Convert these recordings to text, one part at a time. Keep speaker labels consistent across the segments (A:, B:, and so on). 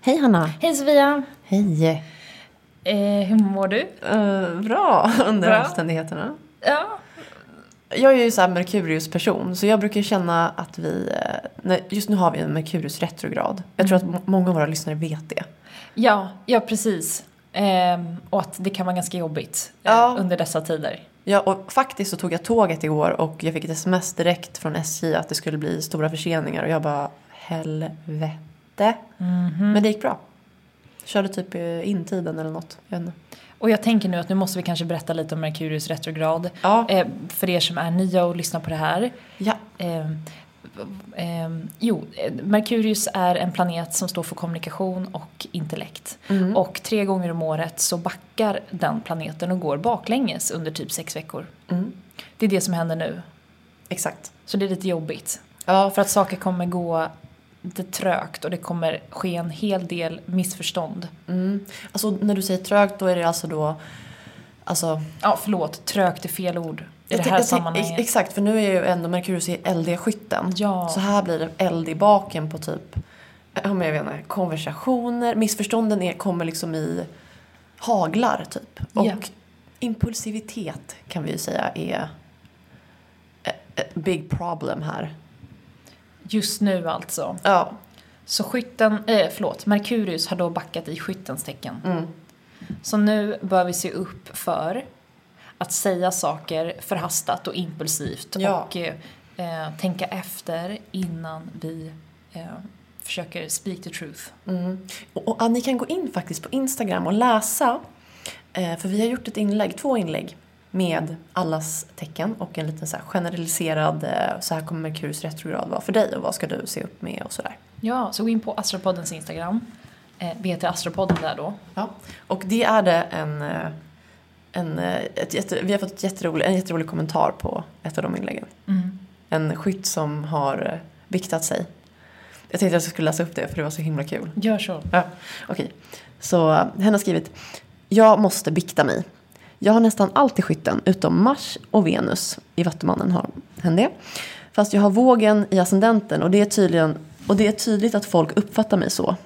A: Hej Hanna!
B: Hej Sofia!
A: Hej!
B: Eh, hur mår du?
A: Uh, bra under
B: Bra.
A: omständigheterna.
B: Ja.
A: Jag är ju så här Merkurius-person så jag brukar känna att vi... eh, när- Just nu har vi en Merkurius retrograd. Jag tror att må- många av våra lyssnare vet det.
B: Ja, ja precis. Ehm, och att det kan vara ganska jobbigt eh,
A: Ja.
B: under dessa tider.
A: Ja, och faktiskt så tog jag tåget igår och jag fick ett sms direkt från SJ att det skulle bli stora förseningar och jag bara helvete. Men det gick bra. Körde typ eh, in tiden eller något. Jag.
B: Och jag tänker nu att nu måste vi kanske berätta lite om Merkurius retrograd.
A: Ja.
B: Eh, för er som är nya och lyssnar på det här.
A: Ja.
B: Ehm, ehm, jo, eh, Merkurius är en planet som står för kommunikation och intellekt.
A: Mm.
B: Och tre gånger om året så backar den planeten och går baklänges under typ sex veckor.
A: Mm.
B: Det är det som händer nu.
A: Exakt.
B: Så det är lite jobbigt.
A: Ja,
B: För att saker kommer gå lite trögt och det kommer ske en hel del missförstånd.
A: Mm. Alltså när du säger trögt då är det alltså då... Alltså...
B: Ja, förlåt, trögt är fel ord i
A: jag
B: det här sammanhanget.
A: ex- Exakt, för nu är ju ändå Merkurius i eldiga skytten.
B: Ja.
A: Så här blir det eld i baken på typ, ja men jag vet inte, konversationer. Missförstånden är, kommer liksom i haglar typ. Och
B: Ja.
A: impulsivitet kan vi ju säga är ett big problem här.
B: Just nu alltså.
A: Ja.
B: Så skytten, eh, förlåt, Merkurius har då backat i skyttens tecken.
A: Mm.
B: Så nu bör vi se upp för att säga saker förhastat och impulsivt
A: Ja.
B: och eh, eh, tänka efter innan vi eh, försöker speak the truth.
A: Mm. Och, och ni kan gå in faktiskt på Instagram och läsa. Eh, för vi har gjort ett inlägg, två inlägg med allas tecken och en liten så generaliserad eh, så här kommer Merkurius retrograd vara för dig och vad ska du se upp med och sådär.
B: Ja, så gå in på Astropoddens Instagram. Eh, vi heter Astropodden där då.
A: Ja. Och det är det en, eh, en, eh, ett jätte, vi har fått ett jätterolig, en jätterolig kommentar på ett av de inläggen. En skytt som har eh, viktat sig. Jag tänkte att jag skulle läsa upp det för det var så himla kul.
B: Gör så.
A: Ja, okej. Så eh, hen har skrivit. Jag måste bikta mig. Jag har nästan allt i skytten utom Mars och Venus. I Vattumannen har hen det. Fast jag har vågen i ascendenten och det är tydligen och det är tydligt att folk uppfattar mig så.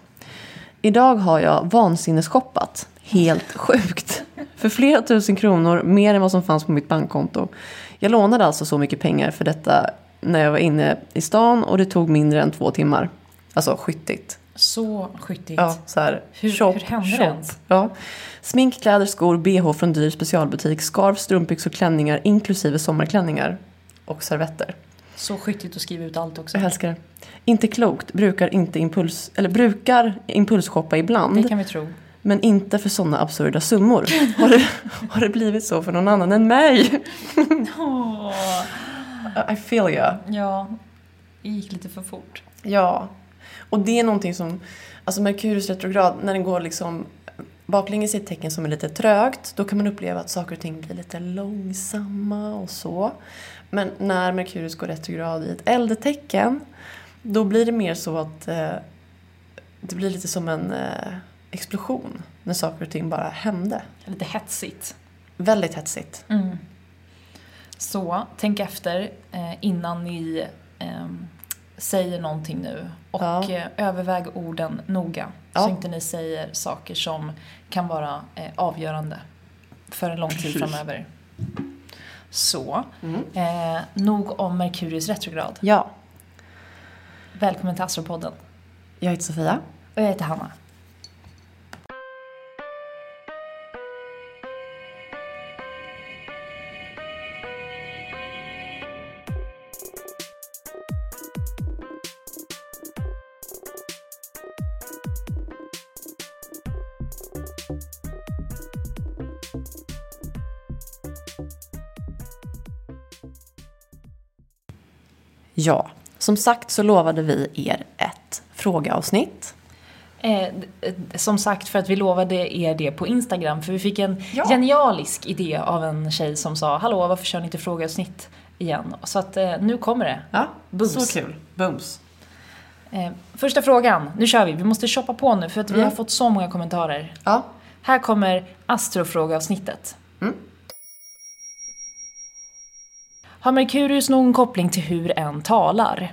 A: Idag har jag vansinneshoppat. Helt sjukt. För flera tusen kronor, mer än vad som fanns på mitt bankkonto. Jag lånade alltså så mycket pengar för detta när jag var inne i stan och det tog mindre än två timmar. Alltså skyttigt.
B: Så skyttigt.
A: Ja, så här.
B: Hur-
A: shop,
B: hur hände
A: shop.
B: det ens?
A: Ja. Smink, kläder, skor, bh från dyr specialbutik, scarf, strumpbyxor, klänningar inklusive sommarklänningar och servetter.
B: Så skyttigt att skriva ut allt också.
A: Jag älskar det. Inte klokt, brukar inte impuls, eller brukar impulsshoppa ibland.
B: Det kan vi tro.
A: Men inte för sådana absurda summor. Har det, har det blivit så för någon annan än mig? I feel ya.
B: Ja, det gick lite för fort.
A: Ja. Och det är någonting som, alltså Merkurius retrograd, när den går liksom baklänges i ett tecken som är lite trögt, då kan man uppleva att saker och ting blir lite långsamma och så. Men när Merkurius går retrograd i ett eldetecken, då blir det mer så att eh, det blir lite som en eh, explosion när saker och ting bara hände.
B: Lite hetsigt.
A: Väldigt hetsigt.
B: Mm. Så tänk efter eh, innan ni eh, säger någonting nu och
A: Ja.
B: eh, överväg orden noga.
A: Ja.
B: Så inte ni säger saker som kan vara eh, avgörande för en lång tid
A: Precis.
B: framöver. Så,
A: Mm.
B: eh, nog om Merkurius retrograd.
A: Ja,
B: Välkommen till Astropodden.
A: jag heter Sofia.
B: Och jag heter Hanna.
A: Ja, som sagt så lovade vi er ett frågeavsnitt.
B: Eh, d- som sagt, för att vi lovade er det på Instagram, för vi fick en
A: Ja.
B: genialisk idé av en tjej som sa Hallå, varför kör ni inte frågeavsnitt igen? Så att eh, nu kommer det.
A: Ja,
B: Bums.
A: så kul. Bums.
B: Eh, första frågan, nu kör vi. Vi måste shoppa på nu för att vi
A: Mm.
B: har fått så många kommentarer.
A: Ja,
B: Här kommer astrofrågeavsnittet.
A: Mm.
B: Har Merkurius någon koppling till hur en talar?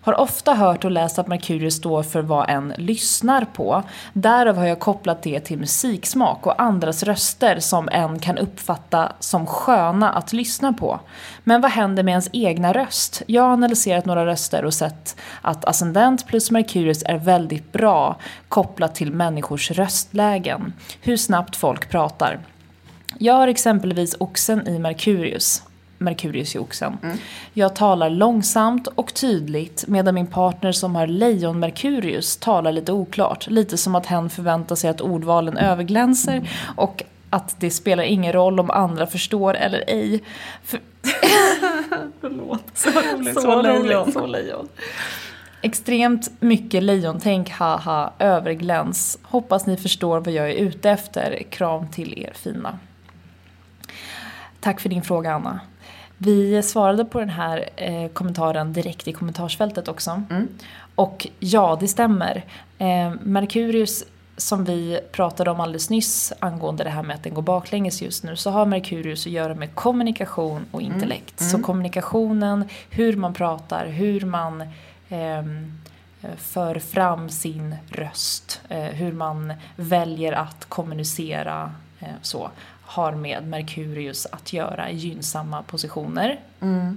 B: Har ofta hört och läst att Merkurius står för vad en lyssnar på. Därav har jag kopplat det till musiksmak och andras röster som en kan uppfatta som sköna att lyssna på. Men vad händer med ens egna röst? Jag har analyserat några röster och sett att ascendent plus Merkurius är väldigt bra kopplat till människors röstlägen. Hur snabbt folk pratar. Jag har exempelvis oxen i Merkurius. Merkurius i oxen. Jag talar långsamt och tydligt medan min partner som har lejon Merkurius talar lite oklart. Lite som att hen förväntar sig att ordvalen överglänser och att det spelar ingen roll om andra förstår eller ej. För... Förlåt. Så roligt. Så, lejon. Så lejon. Extremt mycket lejontänk, haha, övergläns. Hoppas ni förstår vad jag är ute efter. Kram till er fina. Tack för din fråga Anna. Vi svarade på den här eh, kommentaren direkt i kommentarsfältet också. Och ja, det stämmer. Eh, Merkurius som vi pratade om alldeles nyss angående det här med att den går baklänges just nu så har Merkurius att göra med kommunikation och intellekt. Så kommunikationen, hur man pratar, hur man ehm, för fram sin röst, eh, hur man väljer att kommunicera eh, så, har med Merkurius att göra i gynnsamma positioner.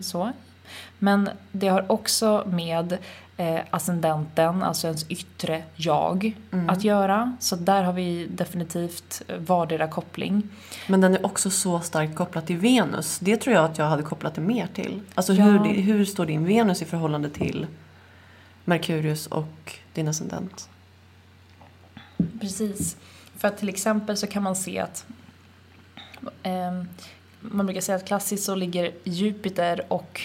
B: Så. Men det har också med eh, ascendenten, alltså ens yttre jag, att göra. Så där har vi definitivt vardera koppling.
A: Men den är också så starkt kopplad till Venus. Det tror jag att jag hade kopplat det mer till. Alltså
B: Ja.
A: hur, hur står din Venus i förhållande till Merkurius och din ascendent?
B: Precis. För att till exempel så kan man se att man brukar säga att klassiskt så ligger Jupiter och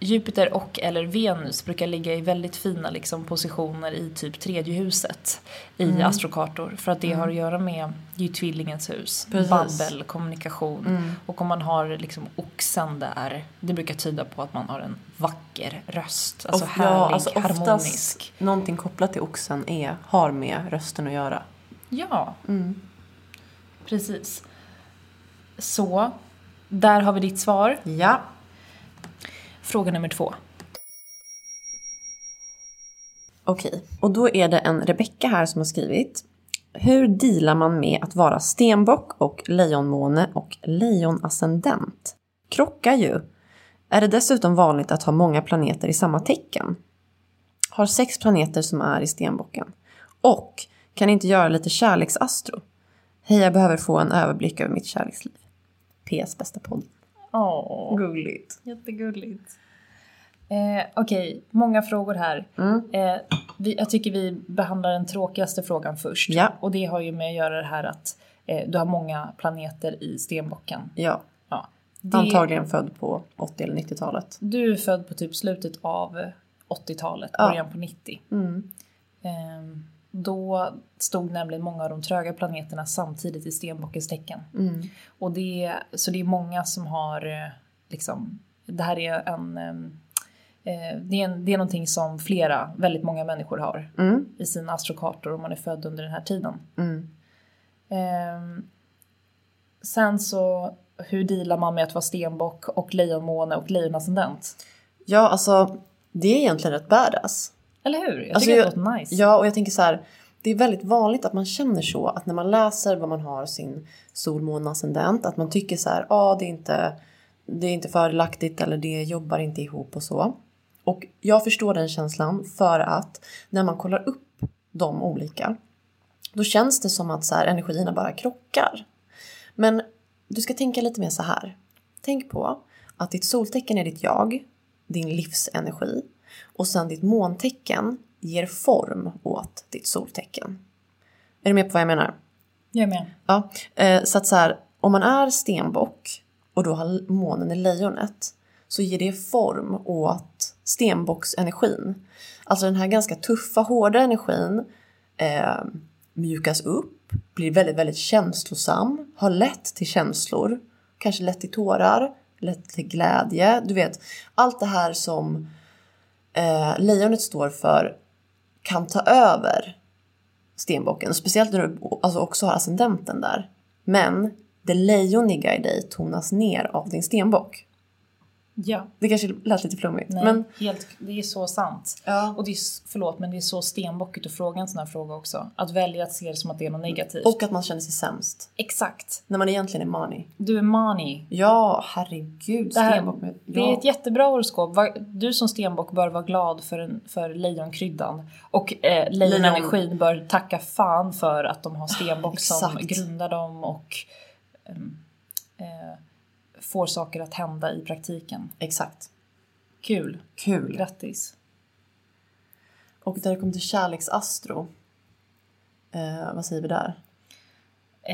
B: Jupiter och eller Venus brukar ligga i väldigt fina liksom, positioner i typ tredje huset i astrokartor. För att det har att göra med det är ju tvillingens hus,
A: Precis.
B: babbel, kommunikation. Och om man har liksom oxen där, det brukar tyda på att man har en vacker röst. Alltså
A: Och-
B: härlig,
A: alltså
B: harmonisk.
A: någonting kopplat till oxen är, har med rösten att göra.
B: Ja,
A: Mm.
B: precis. Så, där har vi ditt svar.
A: Ja.
B: Fråga nummer två.
A: Okej, och då är det en Rebecka här som har skrivit. Hur dealar man med att vara stenbock och lejonmåne och lejonascendent? Krockar ju. Är det dessutom vanligt att ha många planeter i samma tecken? Har sex planeter som är i stenbocken. Och kan inte göra lite kärleksastro? Hej, jag behöver få en överblick över mitt kärleksliv. PS bästa podd.
B: Åh,
A: Gulligt.
B: jättegulligt. Eh, Okej, många frågor här.
A: Mm.
B: Eh, vi, jag tycker vi behandlar den tråkigaste frågan först.
A: Ja.
B: Och det har ju med att göra det här att eh, du har många planeter i stenbocken.
A: Ja,
B: Ja. Det,
A: antagligen född på 80 eller 90-talet.
B: Du är född på typ slutet av 80-talet,
A: Ja.
B: början på 90.
A: Mm.
B: Då stod nämligen många av de tröga planeterna samtidigt i stenbockens tecken. Och det, så det är många som har eh, liksom, det här är en, ehm, eh, det är, det är någonting som flera, väldigt många människor har i sina astrokartor om man är född under den här tiden. Ehm, sen så, hur dealar man med att vara stenbock och lejonmåne och lejonascendent?
A: Ja, alltså det är egentligen rätt badass.
B: Eller hur? Jag
A: Alltså,
B: tycker
A: jag-
B: det låter nice.
A: Ja, och jag tänker så här. Det är väldigt vanligt att man känner så att när man läser vad man har sin sol, måne, ascendent att man tycker så här, ja ah, det är inte det är inte fördelaktigt eller det jobbar inte ihop och så. Och jag förstår den känslan för att när man kollar upp de olika då känns det som att så här, energierna bara krockar. Men du ska tänka lite mer så här. Tänk på att ditt soltecken är ditt jag, din livsenergi och sen ditt måntecken ger form åt ditt soltecken. Är du med på vad jag menar?
B: Jag är med.
A: Ja, eh, så att så här, om man är stenbock och då har månen i lejonet så ger det form åt stenbocksenergin. Alltså den här ganska tuffa, hårda energin eh, mjukas upp, blir väldigt, väldigt känslosam, har lätt till känslor, kanske lätt till tårar, lätt till glädje. Du vet, allt det här som eh, lejonet står för kan ta över stenbocken. Speciellt när du alltså också har ascendenten där. Men det lejoniga i dig tonas ner av din stenbock.
B: Ja.
A: Det kanske lät lite flummigt.
B: Nej,
A: Men
B: helt, det är så sant.
A: Ja.
B: Och det är, förlåt, men det är så stenbockigt att fråga en sån här fråga också. Att välja att se det som att det är något negativt.
A: Och att man känner sig sämst.
B: Exakt.
A: När man egentligen är mani.
B: Du är mani.
A: Ja, herregud.
B: Det, här,
A: stenbock med...
B: det är ett jättebra horoskop. Du som stenbock bör vara glad för, en, för lejonkryddan. Och eh, lejonenergin bör tacka fan för att de har stenbock som grundar dem och ehm, eh, får saker att hända i praktiken.
A: Exakt.
B: Kul.
A: Kul.
B: Grattis.
A: Och när det kommer till kärleksastro. Eh, vad säger vi där?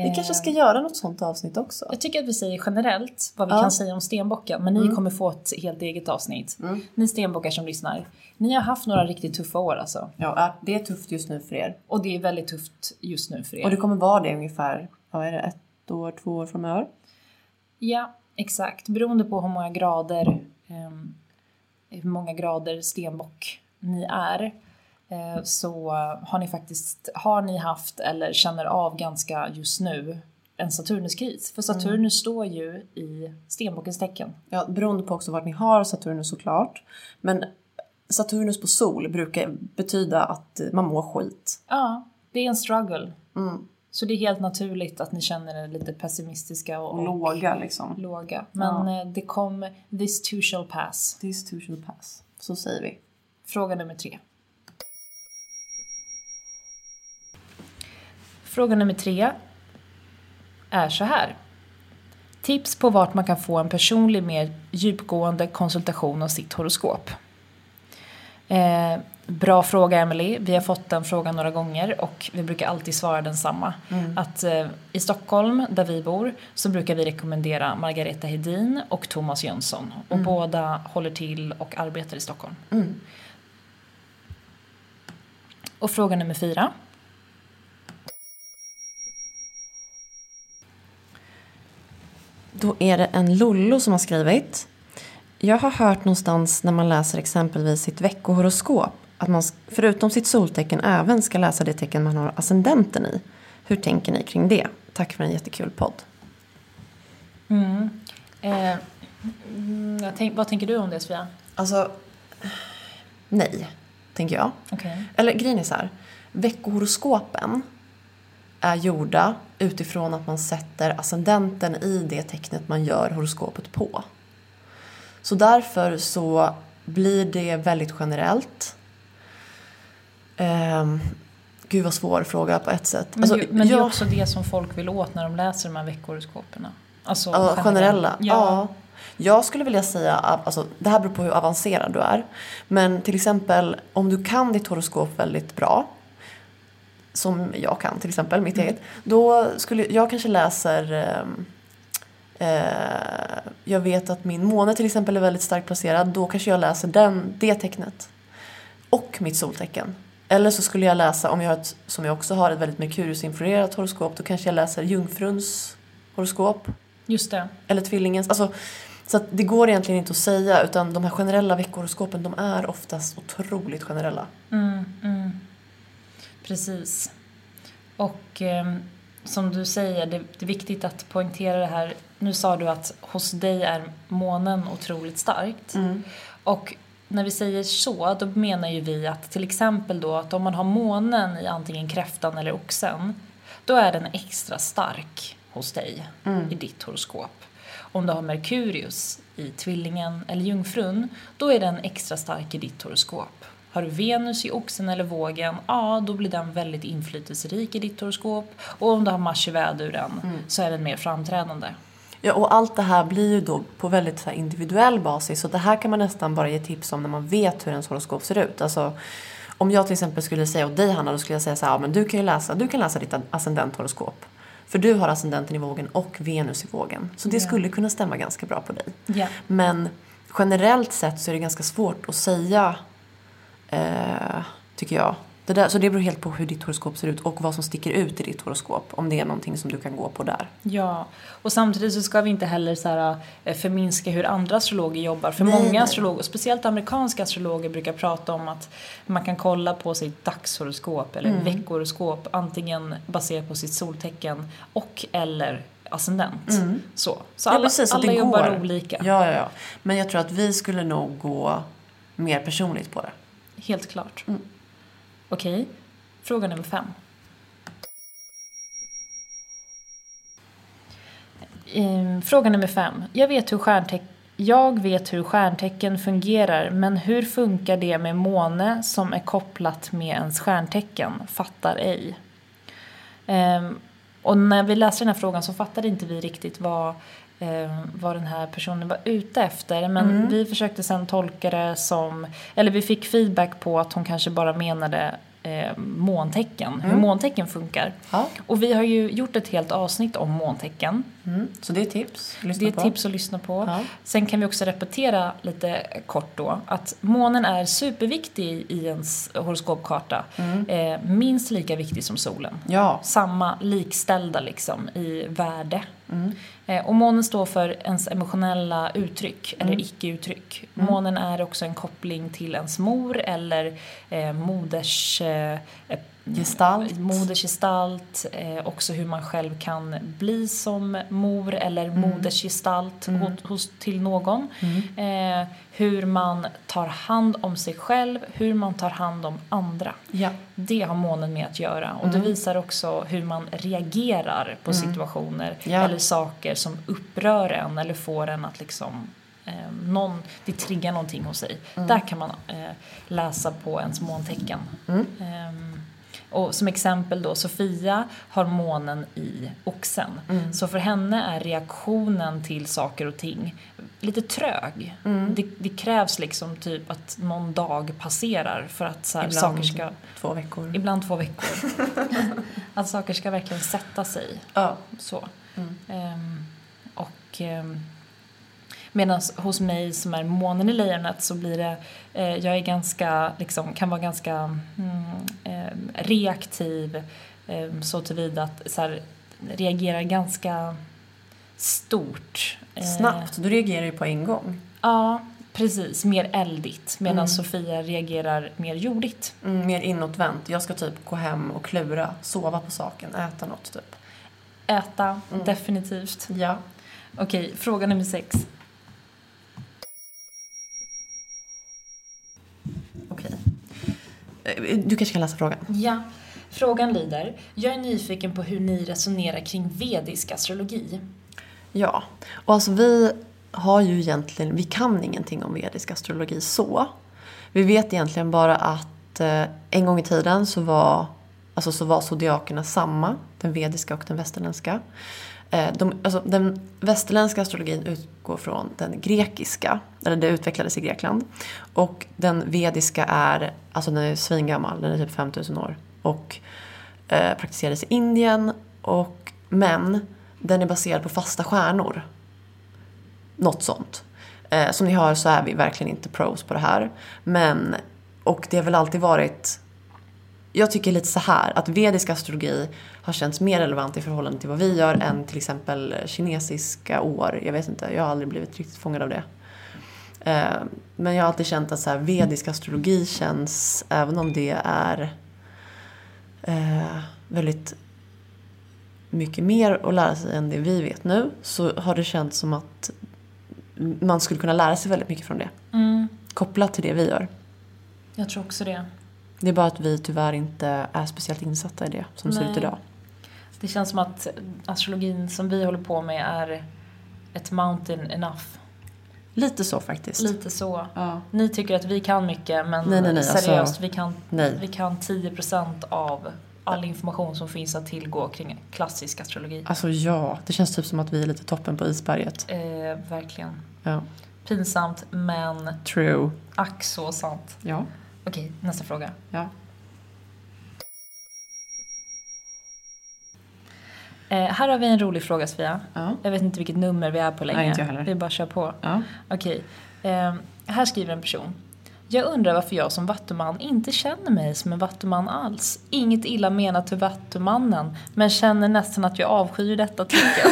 A: Vi kanske ska göra något sånt avsnitt också.
B: Jag tycker att vi säger generellt vad vi
A: Ja.
B: kan säga om stenbocken, men ni kommer få ett helt eget avsnitt. Ni stenbockar som lyssnar. Ni har haft några riktigt tuffa år alltså.
A: Ja, det är tufft just nu för er.
B: Och det är väldigt tufft just nu för er.
A: Och det kommer vara det ungefär, vad är det, ett år, två år framöver?
B: Ja, exakt. Beroende på hur många grader, ehm, hur många grader stenbock ni är eh, så har ni faktiskt, har ni haft eller känner av ganska just nu en Saturnuskris. För Saturnus står ju i stenbockens tecken.
A: Ja, beroende på också vart ni har Saturnus såklart. Men Saturnus på sol brukar betyda att man mår skit.
B: Ja, det är en struggle.
A: Mm.
B: Så det är helt naturligt att ni känner er lite pessimistiska och, och
A: Låga liksom.
B: låga. Men eh, det kommer, this too shall pass.
A: This too shall pass. Så säger vi.
B: Fråga nummer tre. Fråga nummer tre är så här. Tips på vart man kan få en personlig, mer djupgående konsultation av sitt horoskop. Eh, bra fråga Emily. Vi har fått den frågan några gånger och vi brukar alltid svara densamma. Att eh, i Stockholm, där vi bor, så brukar vi rekommendera Margareta Hedin och Thomas Jönsson. Och båda håller till och arbetar i Stockholm. Och fråga nummer fyra.
A: Då är det en Lollo som har skrivit. Jag har hört någonstans när man läser exempelvis sitt veckohoroskop att man förutom sitt soltecken även ska läsa det tecken man har ascendenten i. Hur tänker ni kring det? Tack för en jättekul podd.
B: Eh, mm, tänk, vad tänker du om det Sofia?
A: Alltså, nej, tänker jag.
B: Okej.
A: Eller grejen är så här. Veckohoroskopen är gjorda utifrån att man sätter ascendenten i det tecknet man gör horoskopet på. Så därför så blir det väldigt generellt. Um, gud vad svår fråga på ett sätt.
B: Men,
A: Alltså,
B: ju, men det är
A: jag-
B: också det som folk vill åt när de läser de här veckohoroskoperna. Alltså
A: Ja, generella. Ja.
B: Ja.
A: Jag skulle vilja säga, alltså, det här beror på hur avancerad du är. Men till exempel om du kan ditt horoskop väldigt bra. Som jag kan till exempel, mitt eget. Då skulle jag kanske läser ehm, eh, jag vet att min måne till exempel är väldigt starkt placerad. Då kanske jag läser den, det tecknet. Och mitt soltecken. Eller så skulle jag läsa, om jag har ett, som jag också har, ett väldigt Merkurius-influerat horoskop, då kanske jag läser jungfruns horoskop.
B: Just det.
A: Eller tvillingens. Alltså, så det går egentligen inte att säga, utan de här generella veckohoroskopen, de är oftast otroligt generella.
B: Mm, mm. Precis. Och eh, som du säger, det, det är viktigt att poängtera det här. Nu sa du att hos dig är månen otroligt starkt. Och när vi säger så, då menar ju vi att till exempel då att om man har månen i antingen kräftan eller oxen, då är den extra stark hos dig i ditt horoskop. Om du har Merkurius i tvillingen eller jungfrun, då är den extra stark i ditt horoskop. Har du Venus i oxen eller vågen, ja då blir den väldigt inflytelserik i ditt horoskop. Och om du har Mars i väduren så är den mer framträdande.
A: Ja, och allt det här blir ju då på väldigt så individuell basis. Så det här kan man nästan bara ge tips om när man vet hur ens horoskop ser ut. Alltså, om jag till exempel skulle säga åt dig Hanna, då skulle jag säga så här, ja, men du kan ju läsa, du kan läsa ditt ascendenthoroskop. För du har ascendenten i vågen och Venus i vågen. Så det
B: Ja.
A: skulle kunna stämma ganska bra på dig.
B: Ja.
A: Men generellt sett så är det ganska svårt att säga, eh, tycker jag. Det där, så det beror helt på hur ditt horoskop ser ut och vad som sticker ut i ditt horoskop. Om det är någonting som du kan gå på där.
B: Ja, och samtidigt så ska vi inte heller så här, eh, förminska hur andra astrologer jobbar. För
A: Nej,
B: många astrologer, speciellt amerikanska astrologer, brukar prata om att man kan kolla på sitt dagshoroskop eller
A: Mm.
B: veckohoroskop antingen baserat på sitt soltecken och eller ascendent. Så, så alla,
A: Mm. precis,
B: alla jobbar
A: går.
B: olika.
A: Ja, ja, ja. Men jag tror att vi skulle nog gå mer personligt på det.
B: Helt klart.
A: Mm.
B: Okej, fråga nummer fem. Ehm, Fråga nummer fem. Jag vet, hur stjärnteck- jag vet hur stjärntecken fungerar, men hur funkar det med måne som är kopplat med ens stjärntecken? Fattar ej. Ehm, och när vi läste den här frågan så fattade inte vi riktigt vad, eh, vad den här personen var ute efter. Men vi försökte sen tolka det som, eller vi fick feedback på att hon kanske bara menade eh, måntecken, hur måntecken funkar.
A: Ja.
B: Och vi har ju gjort ett helt avsnitt om måntecken.
A: Mm. Så det är tips. Lyssna
B: Det är
A: på.
B: tips att lyssna på.
A: Ja.
B: Sen kan vi också repetera lite kort då att månen är superviktig i ens horoskopkarta. Eh, minst lika viktig som solen.
A: Ja.
B: Samma, likställda liksom i värde. Eh, och månen står för ens emotionella uttryck eller icke-uttryck. Månen är också en koppling till ens mor eller eh, moders eh,
A: Gestalt.
B: Modersgestalt, eh, också hur man själv kan bli som mor eller modersgestalt hos, hos, till någon. Eh, hur man tar hand om sig själv, hur man tar hand om andra.
A: Ja.
B: Det har månen med att göra och det visar också hur man reagerar på situationer
A: Ja.
B: eller saker som upprör en eller får en att liksom eh, någon, det triggar någonting hos sig. Där kan man eh, läsa på ens måntecken. Och som exempel då, Sofia har månen i oxen. Så för henne är reaktionen till saker och ting lite trög. Det, det krävs liksom typ att någon dag passerar för att så här,
A: Ibland
B: saker ska...
A: två veckor.
B: Ibland två veckor. att saker ska verkligen sätta sig.
A: Ja.
B: Så. Ehm, och um, medan hos mig som är månen i lejonet så blir det, eh, jag är ganska, liksom, kan vara ganska mm, ehm, reaktiv um, så tillvida att så här, reagerar ganska stort. Eh,
A: Snabbt, du reagerar ju på en gång.
B: ja, precis. Mer eldigt. Medan Sofia reagerar mer jordigt.
A: Mm, mer inåtvänt. Jag ska typ gå hem och klura, sova på saken, äta något typ.
B: Äta, definitivt.
A: Ja.
B: Okej, fråga nummer sex.
A: Okej. Eh, Du kanske kan läsa frågan?
B: Ja. Frågan lyder, jag är nyfiken på hur ni resonerar kring vedisk astrologi.
A: Ja. Och alltså vi har ju egentligen, vi kan ingenting om vedisk astrologi så. Vi vet egentligen bara att eh, en gång i tiden så var, alltså så var zodiakerna samma, den vediska och den västerländska. Eh, de, alltså den västerländska astrologin utgår från den grekiska, eller det utvecklades i Grekland. Och den vediska är, alltså den är svingammal, den är typ 5000 år. Och eh, praktiserades i Indien. Och, men den är baserad på fasta stjärnor. Något sånt. Eh, som ni hör så är vi verkligen inte pros på det här. Men, och det har väl alltid varit jag tycker lite så här att vedisk astrologi har känts mer relevant i förhållande till vad vi gör än till exempel kinesiska år. Jag vet inte, jag har aldrig blivit riktigt fångad av det. Eh, men jag har alltid känt att så här, vedisk astrologi känns, även om det är eh, väldigt mycket mer att lära sig än det vi vet nu, så har det känts som att man skulle kunna lära sig väldigt mycket från det.
B: Mm,
A: Kopplat till det vi gör.
B: jag tror också det.
A: Det är bara att vi tyvärr inte är speciellt insatta i det som ser ut
B: Nej.
A: idag.
B: Det känns som att astrologin som vi håller på med är ett mountain enough.
A: Lite så faktiskt.
B: Lite så.
A: Ja.
B: Ni tycker att vi kan mycket men
A: Nej, nej, nej, alltså-
B: seriöst, vi, kan,
A: nej.
B: vi kan 10% av all information som finns att tillgå kring klassisk astrologi.
A: Alltså ja, det känns typ som att vi är lite toppen på isberget.
B: Eh, verkligen.
A: Ja.
B: Pinsamt men
A: True.
B: ack så sant.
A: Ja.
B: Okej, nästa fråga.
A: Ja.
B: Eh, här har vi en rolig fråga Sofia.
A: Ja.
B: Jag vet inte vilket nummer vi är på längre.
A: Nej, inte jag heller.
B: Vi bara kör på.
A: Ja.
B: Okej. Eh, här skriver en person. Jag undrar varför jag som vattuman inte känner mig som en vattuman alls. Inget illa menat till vattumannen, men känner nästan att jag avskyr detta tecken.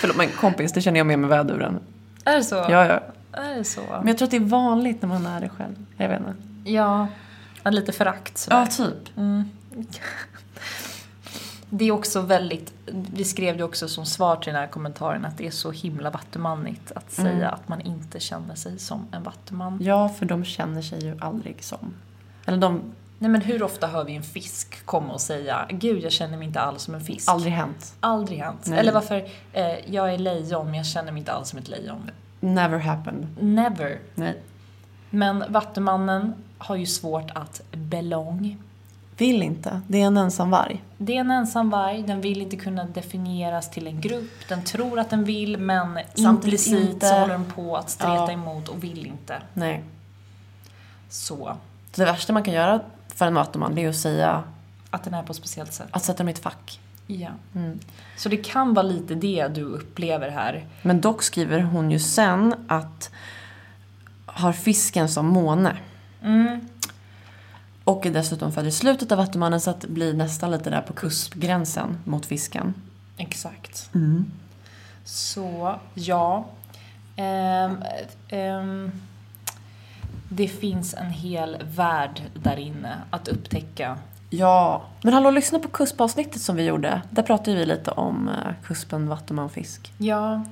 A: Förlåt men kompis, det känner jag med med väduren.
B: är det så?
A: Ja, ja.
B: Är det så?
A: Men jag tror att det är vanligt när man är det själv. Jag vet inte.
B: Ja, lite förakt sådär.
A: Ja, typ.
B: Mm. Det är också väldigt, vi skrev det också som svar till den här kommentaren att det är så himla vattumannigt att säga
A: Mm.
B: att man inte känner sig som en vattuman.
A: Ja, för de känner sig ju aldrig som. Eller de,
B: Nej men hur ofta hör vi en fisk komma och säga Gud jag känner mig inte alls som en fisk.
A: aldrig hänt.
B: Aldrig hänt.
A: Nej.
B: Eller varför, eh, jag är lejon men jag känner mig inte alls som ett lejon.
A: Never happened.
B: Never.
A: Nej.
B: Men vattumannen har ju svårt att belong.
A: Vill inte. Det är en ensam varg.
B: Det är en ensam varg, den vill inte kunna definieras till en grupp. Den tror att den vill men
A: Samtidigt
B: implicit
A: inte.
B: så håller den på att streta
A: Ja.
B: emot och vill inte.
A: Nej.
B: Så,
A: det värsta man kan göra för en vattuman det är att säga
B: att den är på ett speciellt sätt.
A: att sätta dem i ett fack.
B: Ja.
A: Mm.
B: Så det kan vara lite det du upplever här.
A: Men dock skriver hon ju sen att har fisken som måne.
B: Mm.
A: Och är dessutom född i slutet av Vattumannen så att det blir nästan lite där på kuspgränsen mot fisken.
B: Exakt.
A: Mm.
B: Så, ja. Ehm, ehm, det finns en hel värld där inne att upptäcka.
A: Ja, men hallå lyssna på kuspavsnittet som vi gjorde. Där pratade vi lite om eh, kuspen, vattuman, fisk.
B: Ja,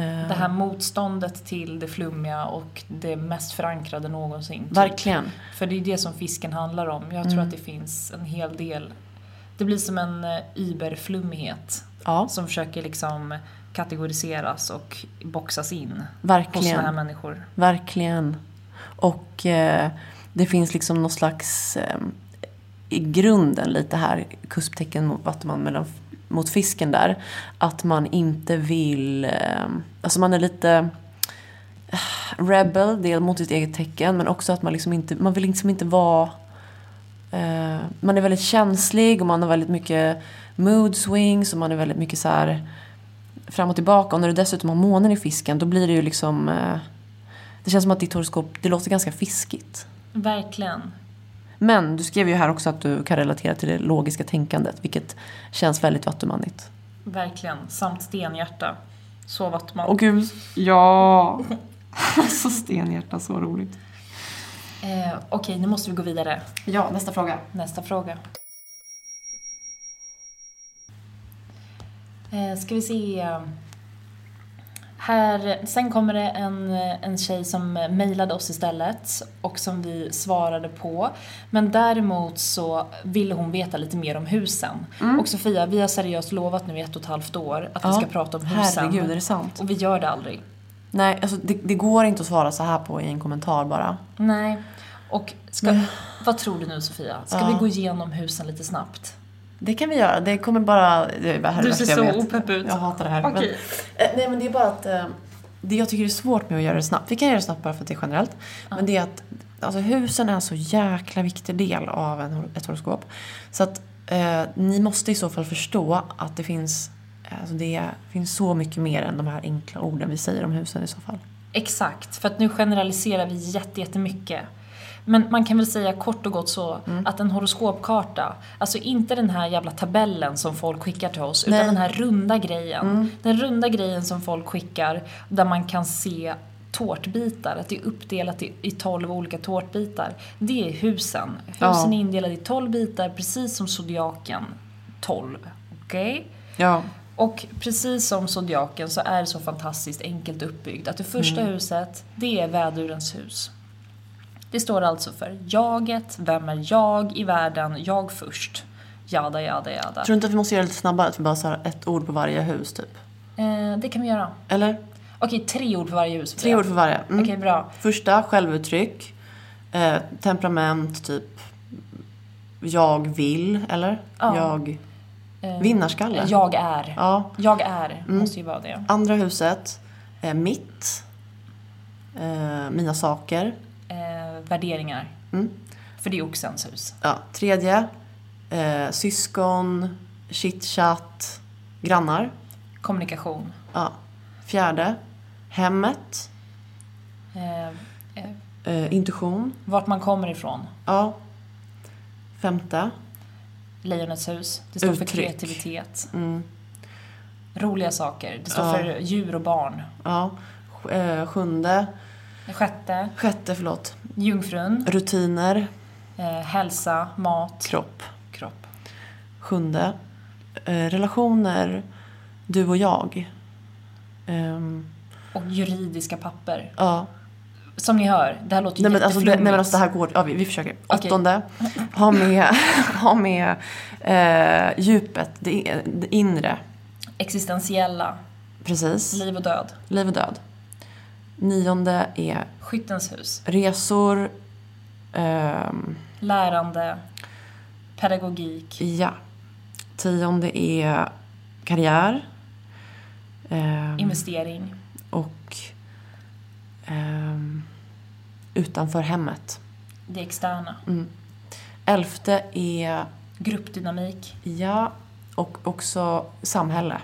A: Eh,
B: det här motståndet till det flummiga och det mest förankrade någonsin. typ.
A: Verkligen.
B: För det är det som fisken handlar om. Jag tror
A: Mm.
B: att det finns en hel del. Det blir som en eh, überflummighet
A: Ja,
B: som försöker liksom kategoriseras och boxas in hos
A: verkligen.
B: såna här människor.
A: Verkligen. Och eh, det finns liksom någon slags, eh, i grunden lite här, kusptecken mot vattuman mellan, mot fisken där. Att man inte vill, ehm, alltså man är lite eh, rebel, del mot sitt eget tecken. Men också att man liksom inte, man vill liksom inte vara, eh, man är väldigt känslig och man har väldigt mycket mood swings och man är väldigt mycket så här fram och tillbaka. Och när du dessutom har månen i fisken då blir det ju liksom eh, det känns som att ditt horoskop, det låter ganska fiskigt.
B: Verkligen.
A: Men du skrev ju här också att du kan relatera till det logiska tänkandet, vilket känns väldigt vattumannigt.
B: Verkligen. Samt stenhjärta. Så Vattman.
A: Åh gud, ja! Alltså stenhjärta, så roligt.
B: Eh, Okej, nu måste vi gå vidare.
A: Ja, nästa fråga.
B: Nästa fråga. Eh, ska vi se. Här, sen kommer det en, en tjej som mejlade oss istället och som vi svarade på. Men däremot så ville hon veta lite mer om husen. Och Sofia, vi har seriöst lovat nu i ett och ett halvt år att vi
A: Ja.
B: ska prata om husen.
A: Herregud, är det sant?
B: Och vi gör det aldrig.
A: Nej, alltså det, det går inte att svara så här på i en kommentar bara.
B: Nej. Och ska, vad tror du nu Sofia? Ska
A: Ja.
B: vi gå igenom husen lite snabbt?
A: Det kan vi göra, det kommer bara... Det här
B: Du ser så opepp ut.
A: Jag hatar det här.
B: Okej.
A: Men, eh, nej men det är bara att... Eh, det jag tycker är svårt med att göra det snabbt, vi kan göra det snabbt bara för att det är generellt. Men det är att alltså, husen är en så jäkla viktig del av en, ett horoskop. Så att eh, ni måste i så fall förstå att det finns, alltså, det finns så mycket mer än de här enkla orden vi säger om husen i så fall.
B: Exakt, för att nu generaliserar vi jätte- jättemycket. Men man kan väl säga kort och gott så att en horoskopkarta, alltså inte den här jävla tabellen som folk skickar till oss,
A: Nej.
B: utan den här runda grejen. Den runda grejen som folk skickar där man kan se tårtbitar, att det är uppdelat i, i 12 olika tårtbitar. Det är husen. Husen
A: Ja.
B: är indelade i 12 bitar, precis som zodiaken 12. Okej?
A: Ja.
B: Och precis som zodiaken så är det så fantastiskt enkelt uppbyggt att det första huset, det är vädurens hus. Det står alltså för jaget, vem är jag i världen, jag först. Jada, jada, jada.
A: Tror du inte att vi måste göra det lite snabbare? Att vi bara har ett ord på varje hus typ?
B: Eh, det kan vi göra.
A: Eller?
B: Okej, tre ord för varje hus.
A: Tre ord för varje. Mm.
B: Okej, bra.
A: Första, självuttryck. Eh, temperament, typ. Jag vill, eller?
B: Ja.
A: Jag...
B: Eh,
A: Vinnarskalle.
B: Jag är.
A: Ja.
B: Jag är, måste ju vara det.
A: Andra huset. Eh, mitt. Eh, mina saker.
B: Värderingar.
A: Mm.
B: För det är oxens hus.
A: Ja. Tredje. Eh, syskon. Chitchat. Grannar.
B: Kommunikation.
A: Ja. Fjärde. Hemmet.
B: Eh, eh,
A: Eh, intuition.
B: vart man kommer ifrån.
A: Ja. Femte.
B: Lejonets hus. Det står för
A: Uttryck.
B: kreativitet.
A: Mm.
B: Roliga saker. Det står
A: Ja.
B: för djur och barn.
A: Ja. Eh, sjunde.
B: Sjätte,
A: Sjätte, förlåt.
B: Jungfrun.
A: Rutiner.
B: Eh, hälsa, mat,
A: Kropp.
B: kropp.
A: Sjunde. Eh, relationer. Du och jag. Ehm,
B: Och juridiska papper.
A: ja.
B: Som ni hör, det här låter
A: Nej men, alltså, det, nej men alltså det här går, ja vi, vi försöker.
B: Okej.
A: Åttonde. Ha med, ha med eh, djupet, det, det inre.
B: Existentiella,
A: Precis.
B: liv och död.
A: Liv och död. Nionde är
B: Skyttens hus.
A: resor. ehm,
B: Lärande, pedagogik,
A: ja. Tionde är karriär. ehm,
B: investering,
A: och ehm, utanför hemmet.
B: det externa,
A: Elfte är,
B: gruppdynamik,
A: ja, och också samhälle.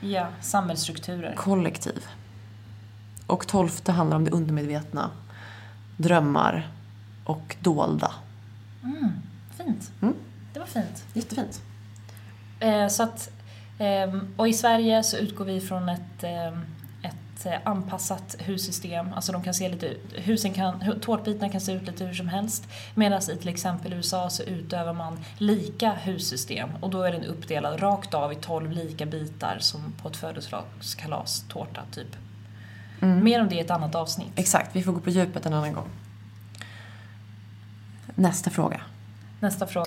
B: ja, samhällsstrukturer.
A: Kollektiv. Och tolfte handlar om det undermedvetna. Drömmar och dolda.
B: Fint.
A: Mm.
B: Det var fint.
A: Jättefint.
B: Eh, så att, ehm, och i Sverige så utgår vi från ett, ehm, ett eh, anpassat hussystem. Alltså de kan se lite, husen kan, tårtbitarna kan se ut lite hur som helst. Medan i till exempel USA så utövar man lika hussystem och då är den uppdelad rakt av i 12 lika bitar som på ett födelsedagskalas tårta typ. Mm. Mer om det i ett annat avsnitt.
A: Exakt, vi får gå på djupet en annan gång. Nästa fråga.
B: Nästa fråga.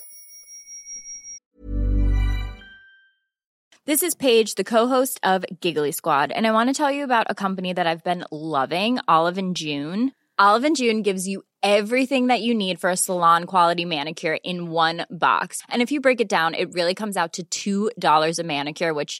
C: This is Paige, the co-host of Giggly Squad, and I want to tell you about a company that I've been loving, Olive and June. Olive and June gives you everything that you need for a salon quality manicure in one box. And if you break it down, it really comes out to $2 a manicure, which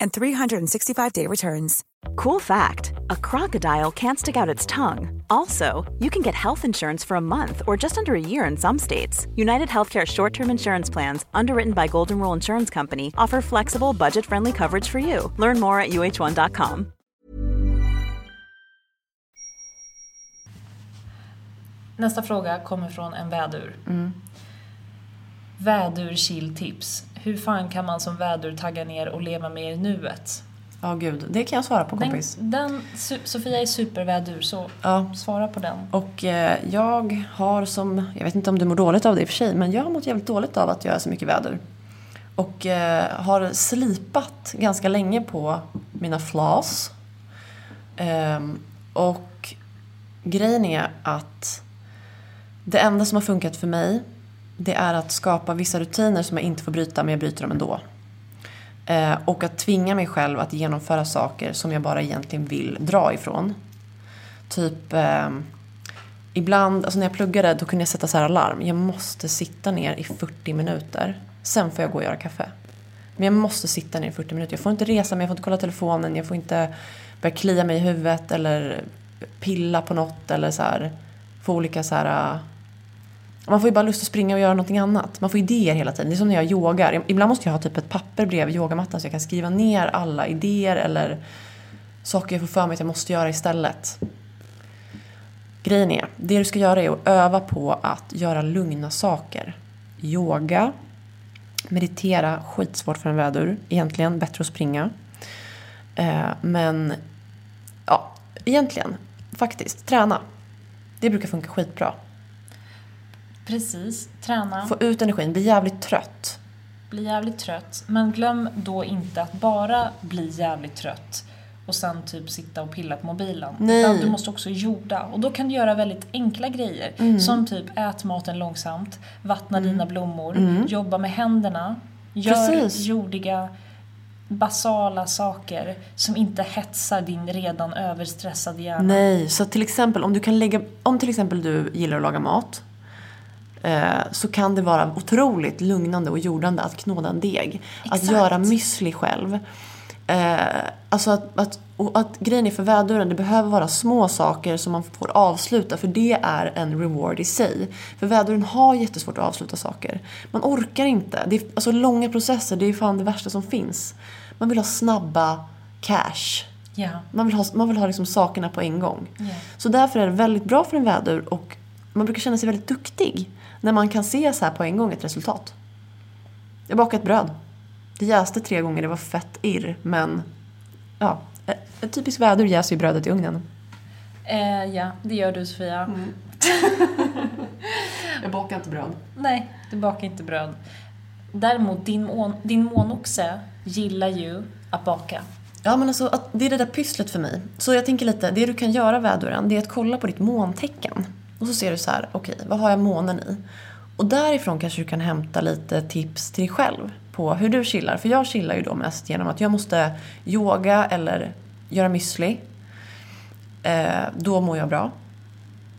D: and 365-day returns.
E: Cool fact a crocodile can't stick out its tongue. Also, you can get health insurance for a month or just under a year in some states. United Healthcare short term insurance plans, underwritten by Golden Rule Insurance Company, offer flexible, budget friendly coverage for you. Learn more at uh1.com.
B: Nästa fråga kommer från en vädur. Mm. Vädur chilltips. Hur fan kan man som vädur tagga ner och leva mer i nuet?
A: Ja, gud. Det kan jag svara på
B: Den,
A: kompis.
B: den, Su- Sofia är supervädur, så
A: Ja.
B: svara på den.
A: Och eh, jag har som, jag vet inte om du mår dåligt av det i och för sig, men jag har mått jävligt dåligt av att göra så mycket väder. Och eh, har slipat ganska länge på mina flaws. Ehm, och grejen är att det enda som har funkat för mig det är att skapa vissa rutiner som jag inte får bryta men jag bryter dem ändå. Eh, och att tvinga mig själv att genomföra saker som jag bara egentligen vill dra ifrån. Typ Eh, ibland, alltså när jag pluggade då kunde jag sätta så här alarm. Jag måste sitta ner i 40 minuter. Sen får jag gå och göra kaffe. Men jag måste sitta ner i 40 minuter. Jag får inte resa mig, jag får inte kolla telefonen, jag får inte börja klia mig i huvudet eller pilla på något eller så här. Få olika så här... Eh, man får ju bara lust att springa och göra någonting annat. Man får idéer hela tiden. Det är som när jag yogar. Ibland måste jag ha typ ett papper bredvid yogamattan så jag kan skriva ner alla idéer eller saker jag får för mig att jag måste göra istället. Grejen är, det du ska göra är att öva på att göra lugna saker. Yoga, meditera, skitsvårt för en vädur. Egentligen bättre att springa. Eh, men, ja, egentligen, faktiskt, träna. Det brukar funka skitbra.
B: Precis, träna,
A: Få ut energin, bli jävligt trött.
B: bli jävligt trött. Men glöm då inte att bara bli jävligt trött och sen typ sitta och pilla på mobilen.
A: Nej.
B: Utan du måste också jorda. Och då kan du göra väldigt enkla grejer.
A: Mm.
B: Som typ ät maten långsamt, vattna dina blommor, jobba med händerna. Gör
A: Mm. Precis.
B: jordiga, basala saker som inte hetsar din redan överstressade hjärna.
A: Nej, så till exempel om du kan lägga, om till exempel du gillar att laga mat så kan det vara otroligt lugnande och jordande att knåda en deg. Att
B: Exakt.
A: göra müsli själv. Eh, alltså att, att, och att grejen är för väduren, det behöver vara små saker som man får avsluta för det är en reward i sig. För väduren har jättesvårt att avsluta saker. Man orkar inte. Det är, alltså långa processer, det är fan det värsta som finns. Man vill ha snabba cash.
B: Ja.
A: Man vill ha, man vill ha liksom sakerna på en gång.
B: Ja.
A: Så därför är det väldigt bra för en vädur och man brukar känna sig väldigt duktig när man kan se så här på en gång ett resultat. Jag bakade ett bröd. Det jäste tre gånger, det var fett irr, men ja, en typisk vädur jäser ju brödet i ugnen.
B: Eh, ja, det gör du Sofia.
A: Mm. Jag bakar inte bröd.
B: Nej, du bakar inte bröd. Däremot, din, mån, din månoxe gillar ju att baka.
A: Ja men alltså det är det där pysslet för mig. Så jag tänker lite, det du kan göra väduren det är att kolla på ditt måntecken. Och så ser du så här, okej vad har jag månen i? Och därifrån kanske du kan hämta lite tips till dig själv på hur du chillar. För jag chillar ju då mest genom att jag måste yoga eller göra müsli. Eh, då mår jag bra.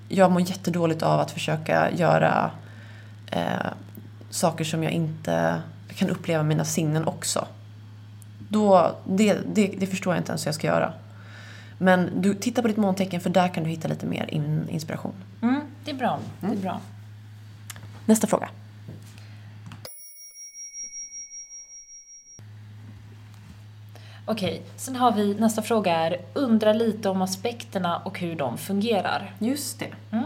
A: Jag mår jättedåligt av att försöka göra eh, saker som jag inte kan uppleva mina sinnen också. Då, det, det, det förstår jag inte ens hur jag ska göra. Men du, titta på ditt måntecken för där kan du hitta lite mer in, inspiration.
B: Mm, det är bra. Det är bra.
A: Nästa fråga.
B: Okej, sen har vi nästa fråga är undra lite om aspekterna och hur de fungerar.
A: Just det.
B: Mm.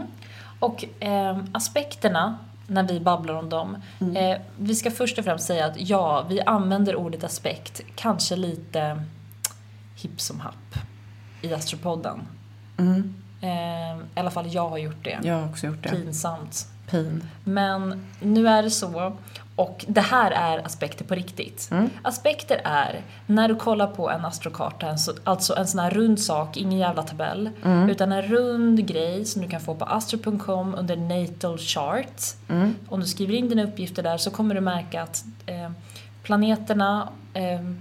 B: Och eh, aspekterna, när vi babblar om dem. Eh, vi ska först och främst säga att ja, vi använder ordet aspekt kanske lite hipp som happ i Astropodden.
A: Mm.
B: Eh, I alla fall jag har gjort det.
A: Jag har också gjort det.
B: Pinsamt.
A: Pin.
B: Men nu är det så. Och det här är aspekter på riktigt.
A: Mm.
B: Aspekter är när du kollar på en astrokarta, alltså en sån här rund sak, ingen jävla tabell.
A: Mm.
B: Utan en rund grej som du kan få på astro.com under natal chart.
A: Mm.
B: Om du skriver in dina uppgifter där så kommer du märka att eh, planeterna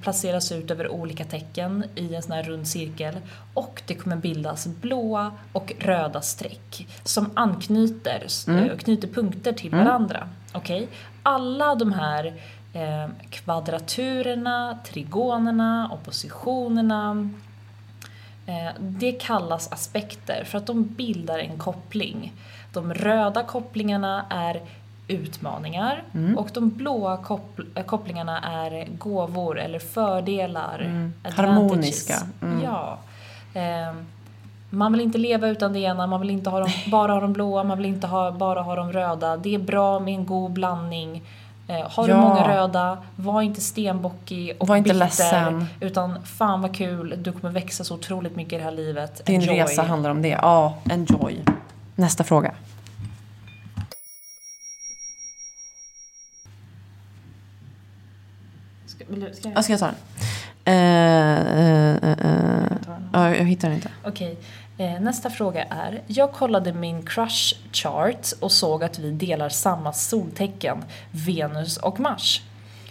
B: placeras ut över olika tecken i en sån här rund cirkel. Och det kommer bildas blåa och röda streck som anknyter, eh, knyter punkter till varandra. Okej? Alla de här eh, kvadraturerna, trigonerna, oppositionerna, Eh, Det kallas aspekter för att de bildar en koppling. De röda kopplingarna är utmaningar och de blåa koppl- eh, kopplingarna är gåvor eller fördelar. advantages.
A: Harmoniska. Mm.
B: Ja. Eh, Man vill inte leva utan det ena, man vill inte ha dem, bara ha de blåa, man vill inte ha, bara ha de röda. Det är bra med en god blandning Eh, har du
A: Ja.
B: många röda, var inte stenbockig och
A: Var inte
B: bitter,
A: ledsen.
B: Utan fan vad kul, du kommer växa så otroligt mycket i det här livet.
A: Din
B: Enjoy.
A: resa handlar om det. Ja, enjoy. Nästa fråga.
B: Vill ska jag?
A: Ja, ska jag ta den? Eh, eh, eh,
B: den?
A: Ja, jag hittar den inte.
B: Okej, nästa fråga är. Jag kollade min crush chart och såg att vi delar samma soltecken, Venus och Mars.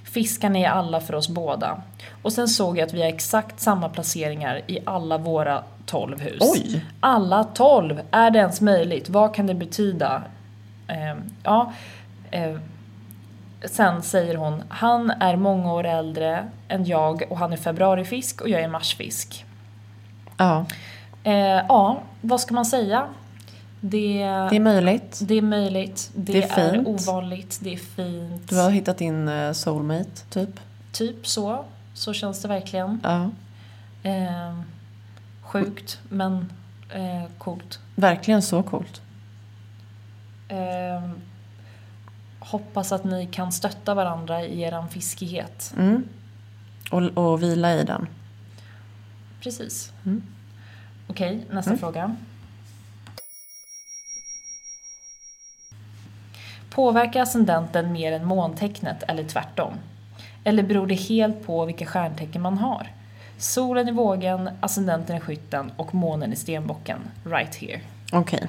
B: Fiskarna är alla för oss båda. Och sen såg jag att vi har exakt samma placeringar i alla våra 12 hus.
A: Oj!
B: Alla 12! Är det ens möjligt? Vad kan det betyda? Eh, ja, eh, sen säger hon, han är många år äldre än jag och han är februarifisk och jag är marsfisk.
A: Ja,
B: Eh, ja, vad ska man säga? Det,
A: det är möjligt.
B: det är möjligt, det,
A: Det är
B: är,
A: fint.
B: ovanligt, det är fint.
A: Du har hittat din eh, soulmate, typ.
B: Typ så, så känns det verkligen.
A: Ja,
B: Eh, sjukt, men eh, coolt.
A: verkligen så coolt.
B: Eh, hoppas att ni kan stötta varandra i er fiskighet.
A: Mm. Och, och vila i den.
B: Precis.
A: Mm.
B: Okej, nästa fråga. Påverkar ascendenten mer än måntecknet eller tvärtom? Eller beror det helt på vilka stjärntecken man har? Solen i vågen, ascendenten i skytten och månen i stenbocken. Right here.
A: Okej.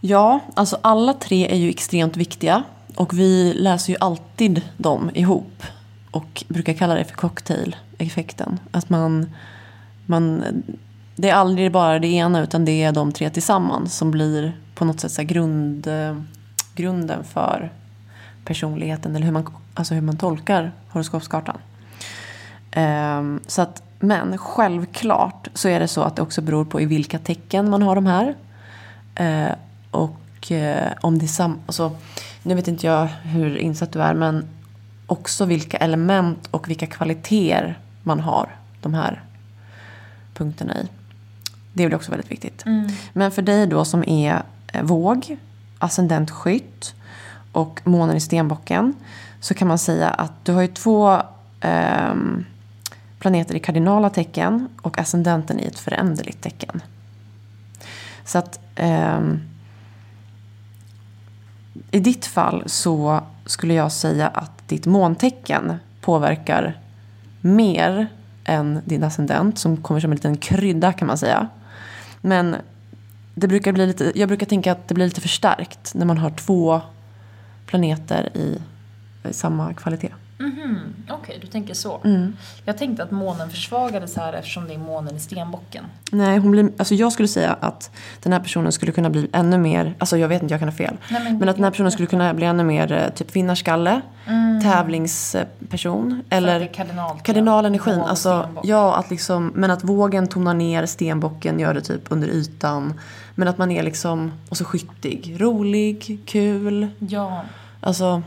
A: Ja, alltså alla tre är ju extremt viktiga. Och vi läser ju alltid dem ihop. Och brukar kalla det för cocktail-effekten. Att man, man... Det är aldrig bara det ena utan det är de tre tillsammans som blir på något sätt så grund, grunden för personligheten. Eller hur man, alltså hur man tolkar horoskopskartan. Um, så att, men självklart så är det så att det också beror på i vilka tecken man har de här. Uh, och eh, om det är sam... Alltså, nu vet inte jag hur insatt du är men också vilka element och vilka kvaliteter man har de här punkterna i. Det är väl också väldigt viktigt. Men för dig då som är eh, våg, ascendent skytt och månen i stenbocken så kan man säga att du har ju två ehm, planeter i kardinala tecken och ascendenten i ett föränderligt tecken. Så att ehm, i ditt fall så skulle jag säga att ditt måntecken påverkar mer än din ascendent som kommer som en liten krydda kan man säga. Men det brukar bli lite, jag brukar tänka att det blir lite förstärkt när man har två planeter i, i samma kvalitet.
B: Mhm, Okej, du tänker så.
A: Mm.
B: Jag tänkte att månen försvagades här eftersom det är månen i stenbocken.
A: Nej, hon blir, alltså jag skulle säga att den här personen skulle kunna bli ännu mer, alltså jag vet inte, jag kan ha fel.
B: Nej, men
A: men att den här personen skulle kunna bli ännu mer eh, typ vinnarskalle, tävlingsperson.
B: För att det
A: Eller
B: kardinal,
A: kardinalenergin. Alltså, ja, att liksom, men att vågen tonar ner, stenbocken gör det typ under ytan. Men att man är liksom, och så skyttig, rolig, kul.
B: Ja,
A: Alltså,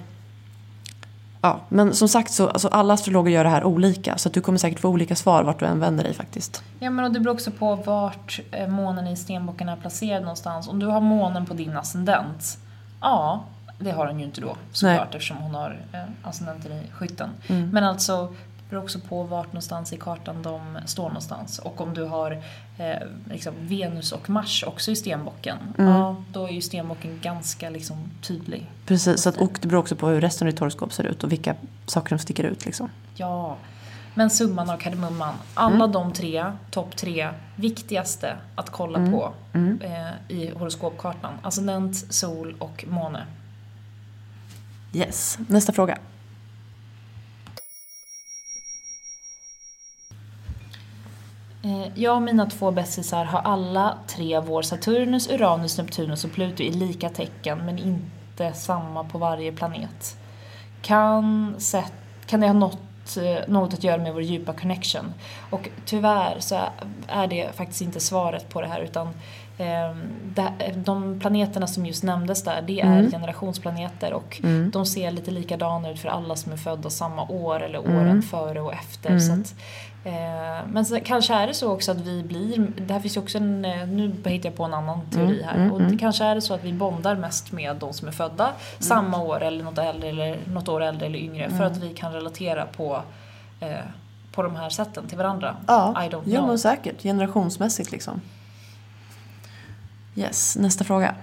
A: ja. Men som sagt så, alltså alla astrologer gör det här olika. Så du kommer säkert få olika svar vart du än vänder dig faktiskt.
B: Ja men och det beror också på vart eh, månen i stenbocken är placerad någonstans. Om du har månen på din ascendent, ja, det har hon ju inte då såklart eftersom hon har eh, ascendenten i skytten. Men alltså, beror också på vart någonstans i kartan de står någonstans. Och om du har eh, liksom Venus och Mars också i stenbocken, ja, då är ju stenbocken ganska liksom tydlig.
A: Precis, så att, och det beror också på hur resten av ditt horoskop ser ut och vilka saker som sticker ut. Liksom.
B: Ja, men summan av kardemumman. Alla de tre, topp tre, viktigaste att kolla på eh, i horoskopkartan. Ascendent, sol och måne.
A: Yes, nästa fråga.
B: Jag och mina två bästisar har alla tre vår Saturnus, Uranus, Neptunus och Pluto i lika tecken men inte samma på varje planet. Kan, sett, kan det ha något, eh, något att göra med vår djupa connection? Och tyvärr så är det faktiskt inte svaret på det här utan eh, det- de planeterna som just nämndes där, det är generationsplaneter och de ser lite likadana ut för alla som är födda samma år eller åren före och efter. Så eh, men så, kanske är det så också att vi blir, det här finns ju också en, eh, nu hittar jag på en annan teori här, och det kanske är det så att vi bondar mest med de som är födda samma år eller något äldre eller något år äldre eller yngre för att vi kan relatera på eh, på de här sätten till varandra.
A: Ja,
B: I don't
A: ja
B: know.
A: men säkert. Generationsmässigt liksom. Yes, nästa fråga.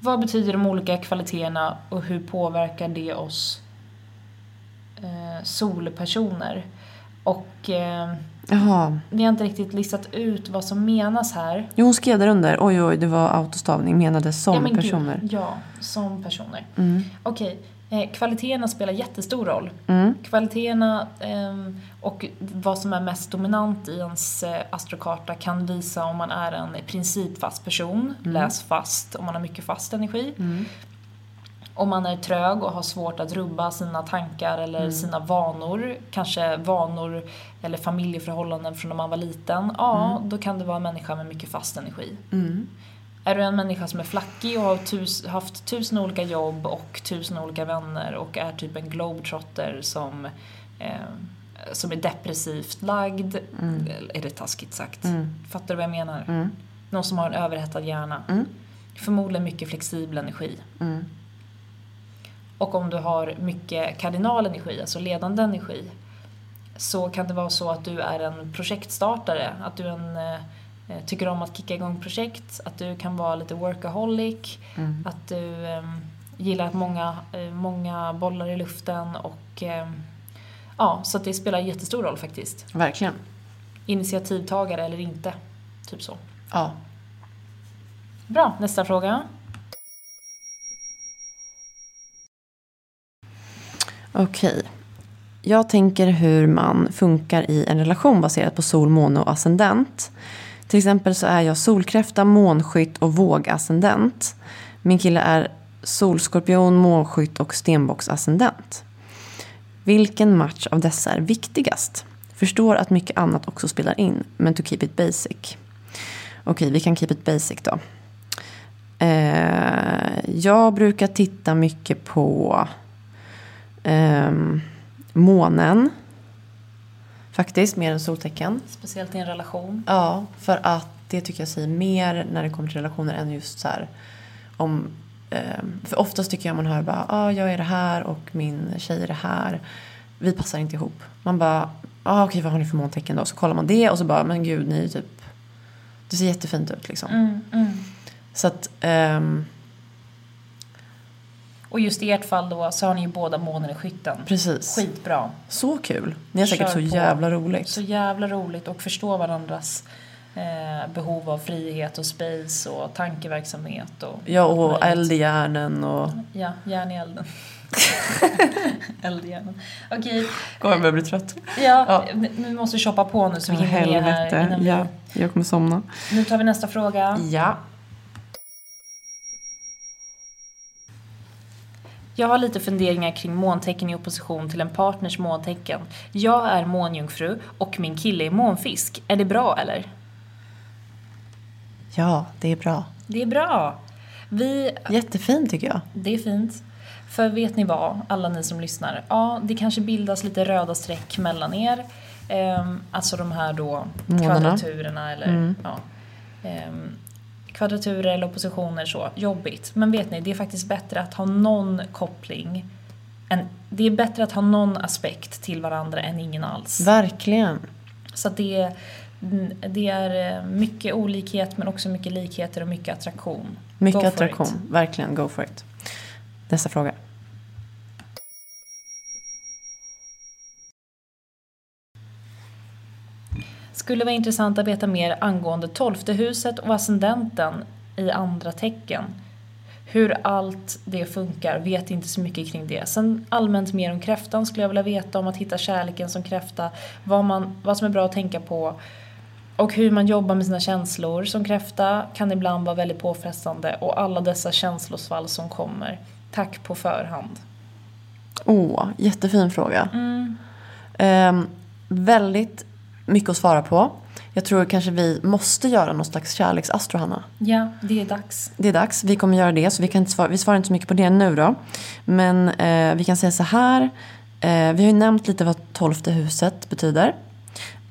B: Vad betyder de olika kvaliteterna och hur påverkar det oss eh, solpersoner? Och eh,
A: Jaha.
B: vi har inte riktigt listat ut vad som menas här.
A: Jo, hon skrev där under. Oj, oj, det var autostavning. Menade som
B: ja, men gud,
A: personer.
B: ja, som personer.
A: Mm.
B: Okej, eh, kvaliteterna spelar jättestor roll.
A: Mm.
B: Kvaliteterna ehm, och vad som är mest dominant i ens eh, astrokarta kan visa om man är en principfast person,
A: Mm.
B: läs fast, om man har mycket fast energi. Om man är trög och har svårt att rubba sina tankar eller
A: Mm.
B: sina vanor, kanske vanor eller familjeförhållanden från när man var liten, ja,
A: Mm.
B: då kan det vara en människa med mycket fast energi.
A: Mm.
B: Är du en människa som är flackig och har tus, haft tusen olika jobb och tusen olika vänner och är typ en globetrotter som, eh, som är depressivt lagd, är det taskigt sagt? Fattar du vad jag menar? Någon som har en överhettad hjärna. Förmodligen mycket flexibel energi. Och om du har mycket kardinalenergi, alltså ledande energi, så kan det vara så att du är en projektstartare, att du en, eh, tycker om att kicka igång projekt, att du kan vara lite workaholic, att du eh, gillar att många, eh, många bollar i luften och eh, ja, så det spelar jättestor roll faktiskt.
A: Verkligen.
B: Initiativtagare eller inte, typ så.
A: Ja.
B: Bra, nästa fråga.
A: Okej. Jag tänker hur man funkar i en relation baserat på sol, måne och ascendent. Till exempel så är jag solkräfta, månskytt och vågascendent. Min kille är solskorpion, månskytt och stenbocksascendent. Vilken match av dessa är viktigast? Förstår att mycket annat också spelar in, men to keep it basic. Okej, vi kan keep it basic då. Eh, jag brukar titta mycket på ehm, månen. Faktiskt, mer än soltecken.
B: Speciellt i en relation.
A: Ja, för att det tycker jag säger mer när det kommer till relationer än just så här om... ehm, för oftast tycker jag man hör bara, ah, jag är det här och min tjej är det här. Vi passar inte ihop. Man bara, ah, okej vad har ni för måntecken då? Så kollar man det och så bara, men gud ni är typ... Det ser jättefint ut liksom.
B: Mm, mm.
A: Så att, ehm,
B: Och just i ert fall då så har ni ju båda månen i skytten.
A: precis.
B: Skitbra.
A: Så kul. Ni har säkert
B: Kör
A: så
B: på.
A: jävla roligt.
B: Så jävla roligt och förstå varandras eh, behov av frihet och space och tankeverksamhet och
A: Ja, och eld i hjärnen och...
B: Ja, järn i elden. eld i hjärnan. Okej,
A: Kommer jag börja bli trött.
B: ja,
A: Ja.
B: nu måste vi shoppa på nu så vi hinner med här innan
A: Ja, jag kommer somna.
B: vi... Nu tar vi nästa fråga.
A: Ja.
B: Jag har lite funderingar kring måntecken i opposition till en partners måntecken. Jag är månjungfru och min kille är månfisk. Är det bra eller?
A: Ja, det är bra.
B: Det är bra. Vi
A: Jättefint tycker jag.
B: Det är fint. För vet ni vad, alla ni som lyssnar? Ja, det kanske bildas lite röda streck mellan er. Ehm, alltså de här då kvadraturerna eller ja. Ehm, kvadraturer eller oppositioner så, jobbigt. Men vet ni, det är faktiskt bättre att ha någon koppling. En, det är bättre att ha någon aspekt till varandra än ingen alls.
A: Verkligen.
B: Så det, det är eh, mycket olikhet men också mycket likheter och mycket attraktion.
A: Mycket
B: Go
A: attraktion. Verkligen, go for it. Nästa fråga.
B: Skulle vara intressant att veta mer angående tolfte huset och ascendenten i andra tecken. Hur allt det funkar, vet inte så mycket kring det. Sen allmänt mer om kräftan skulle jag vilja veta om att hitta kärleken som kräfta, vad, man, vad som är bra att tänka på och hur man jobbar med sina känslor som kräfta kan ibland vara väldigt påfrestande och alla dessa känslosvall som kommer. Tack på förhand.
A: Åh, jättefin fråga.
B: Mm.
A: Ehm, väldigt mycket att svara på. Jag tror kanske vi måste göra någon slags kärleksastro, Hanna.
B: Ja, det är dags.
A: Det är dags. Vi kommer göra det, så vi, kan inte svara, vi svarar inte så mycket på det nu då. Men eh, vi kan säga så här. Eh, vi har ju nämnt lite vad tolfte huset betyder.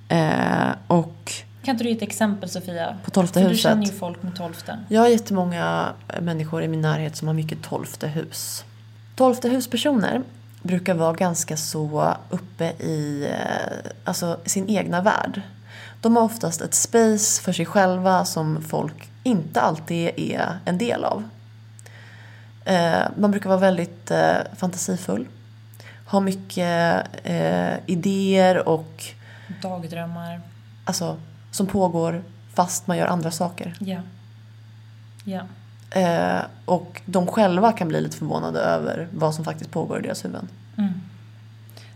A: Eh, och
B: Kan inte du ge ett exempel Sofia?
A: På tolfte
B: För du känner ju folk med tolfte.
A: jag har jättemånga människor i min närhet som har mycket tolfte hus. Tolfte huspersoner brukar vara ganska så uppe i eh, alltså, sin egna värld. De har oftast ett space för sig själva som folk inte alltid är en del av. Eh, man brukar vara väldigt eh, fantasifull. Ha mycket idéer och
B: Dagdrömmar.
A: alltså, som pågår fast man gör andra saker.
B: Ja. Ja.
A: Eh, och de själva kan bli lite förvånade över vad som faktiskt pågår i deras huvuden.
B: Mm.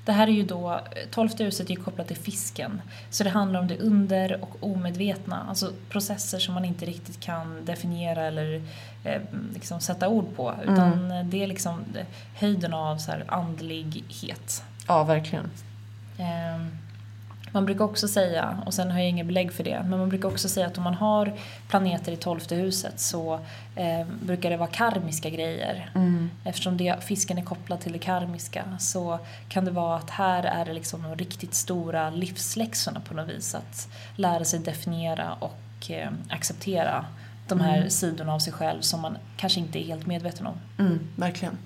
B: Det här är ju då, tolfte huset är ju kopplat till fisken. Så det handlar om det under och omedvetna. Alltså processer som man inte riktigt kan definiera eller eh, liksom sätta ord på. Utan det är liksom höjden av så andlighet.
A: Ja, verkligen.
B: Eh, man brukar också säga, och sen har jag inget belägg för det, men man brukar också säga att om man har planeter i tolfte huset så eh, brukar det vara karmiska grejer. Eftersom det, fisken är kopplad till det karmiska så kan det vara att här är det liksom de riktigt stora livsläxorna på något vis. Att lära sig definiera och eh, acceptera de här sidorna av sig själv som man kanske inte är helt medveten om.
A: Mm, verkligen.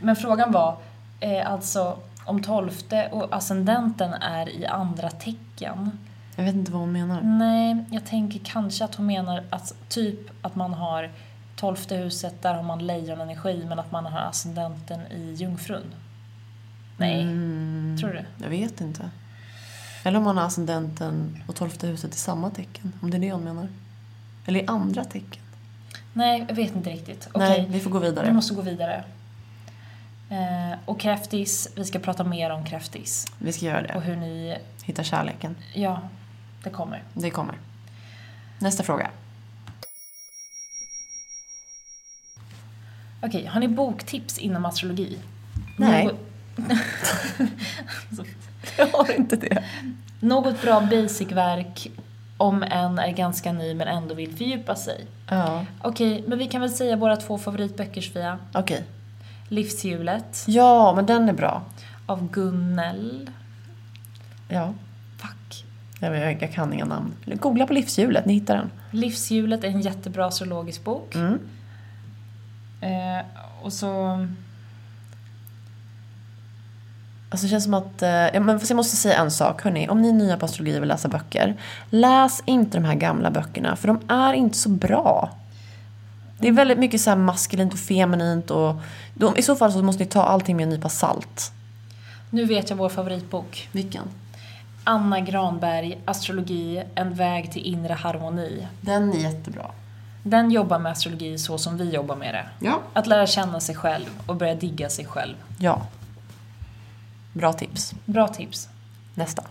B: Men frågan var eh, alltså om tolfte och ascendenten är i andra tecken.
A: Jag vet inte vad hon menar.
B: Nej, jag tänker kanske att hon menar att typ att man har tolfte huset, där har man lejonenergi men att man har ascendenten i jungfrun. Nej,
A: Mm,
B: tror du?
A: jag vet inte. Eller om man har ascendenten och tolfte huset i samma tecken. Om det är det hon menar. Eller i andra tecken.
B: Nej, jag vet inte riktigt.
A: Nej,
B: Okej,
A: vi får gå vidare.
B: vi måste gå vidare. Eh, och kräftis, vi ska prata mer om kräftis.
A: Vi ska göra
B: Och
A: det.
B: hur ni,
A: Hitta kärleken.
B: ja, det kommer.
A: Det kommer. Nästa fråga.
B: Okej, har ni boktips inom astrologi?
A: Nej.
B: Något,
A: Jag har inte det.
B: något bra basic-verk, om en är ganska ny men ändå vill fördjupa sig.
A: Ja,
B: Okej, men vi kan väl säga våra två favoritböcker Sofia.
A: okej.
B: Livshjulet
A: Ja, men den är bra.
B: av Gunnel.
A: Ja.
B: Fuck.
A: Jag, jag, jag kan inga namn. Googla på livshjulet, ni hittar den.
B: Livshjulet är en jättebra astrologisk bok.
A: Mm.
B: Eh, och så...
A: Alltså det känns som att, eh, ja, men fast jag måste säga en sak hörni. Om ni är nya på astrologi och vill läsa böcker. Läs inte de här gamla böckerna för de är inte så bra. Det är väldigt mycket så maskulint och feminint och de, i så fall så måste ni ta allting med en nypa salt.
B: Nu vet jag vår favoritbok.
A: Vilken?
B: Anna Granberg, Astrologi, En väg till inre harmoni.
A: Den är jättebra.
B: Den jobbar med astrologi så som vi jobbar med det.
A: Ja.
B: Att lära känna sig själv och börja digga sig själv.
A: Ja. Bra tips.
B: Bra tips.
A: Nästa.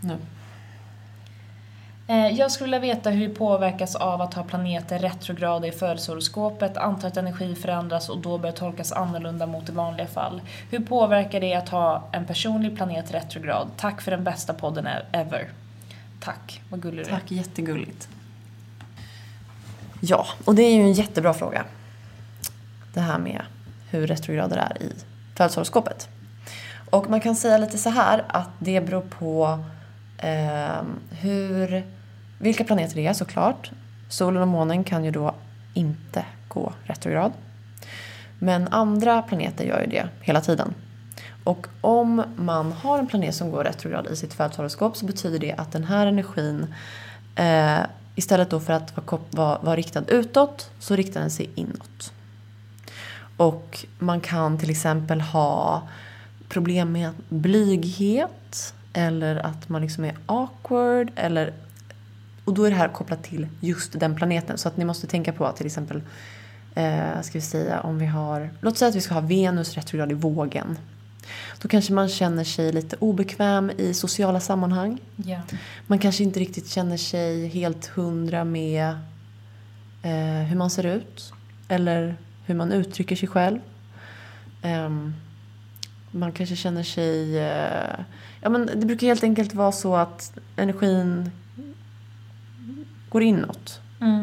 A: Nu.
B: Eh, jag skulle vilja veta hur vi påverkas av att ha planeter retrograda i födelsehoroskopet, antar att energi förändras och då börjar tolkas annorlunda mot i vanliga fall. Hur påverkar det att ha en personlig planet retrograd? Tack för den bästa podden e- ever. Tack, vad gullig du är.
A: Tack, jättegulligt. Ja, och det är ju en jättebra fråga. Det här med hur retrograder är i födelsehoroskopet. Och man kan säga lite så här att det beror på eh, hur, vilka planeter det är såklart. Solen och månen kan ju då inte gå retrograd. Men andra planeter gör ju det hela tiden. Och om man har en planet som går retrograd i sitt födelsehoroskop så betyder det att den här energin eh, istället då för att vara, vara, vara riktad utåt så riktar den sig inåt. Och man kan till exempel ha problem med blyghet eller att man liksom är awkward eller och då är det här kopplat till just den planeten. Så att ni måste tänka på att till exempel, eh, ska vi säga om vi har, låt säga att vi ska ha Venus retrograd i vågen. Då kanske man känner sig lite obekväm i sociala sammanhang.
B: Ja.
A: Man kanske inte riktigt känner sig helt hundra med eh, hur man ser ut. Eller hur man uttrycker sig själv. Ehm, Man kanske känner sig... eh, Ja, men det brukar helt enkelt vara så att energin går inåt.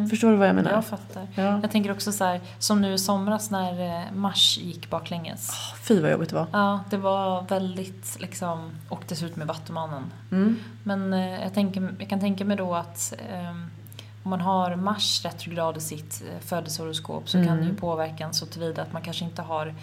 A: Förstår du vad jag menar?
B: Jag fattar.
A: Ja.
B: Jag tänker också så här, som nu i somras när eh, Mars gick baklänges.
A: Fy vad jobbigt det var.
B: Ja, det var väldigt liksom, och dessutom med Vattumannen.
A: Mm.
B: Men eh, jag, tänker, jag kan tänka mig då att ehm, om man har Mars retrograd i sitt eh, födelsehoroskop så kan det ju påverka en så tillvida att man kanske inte har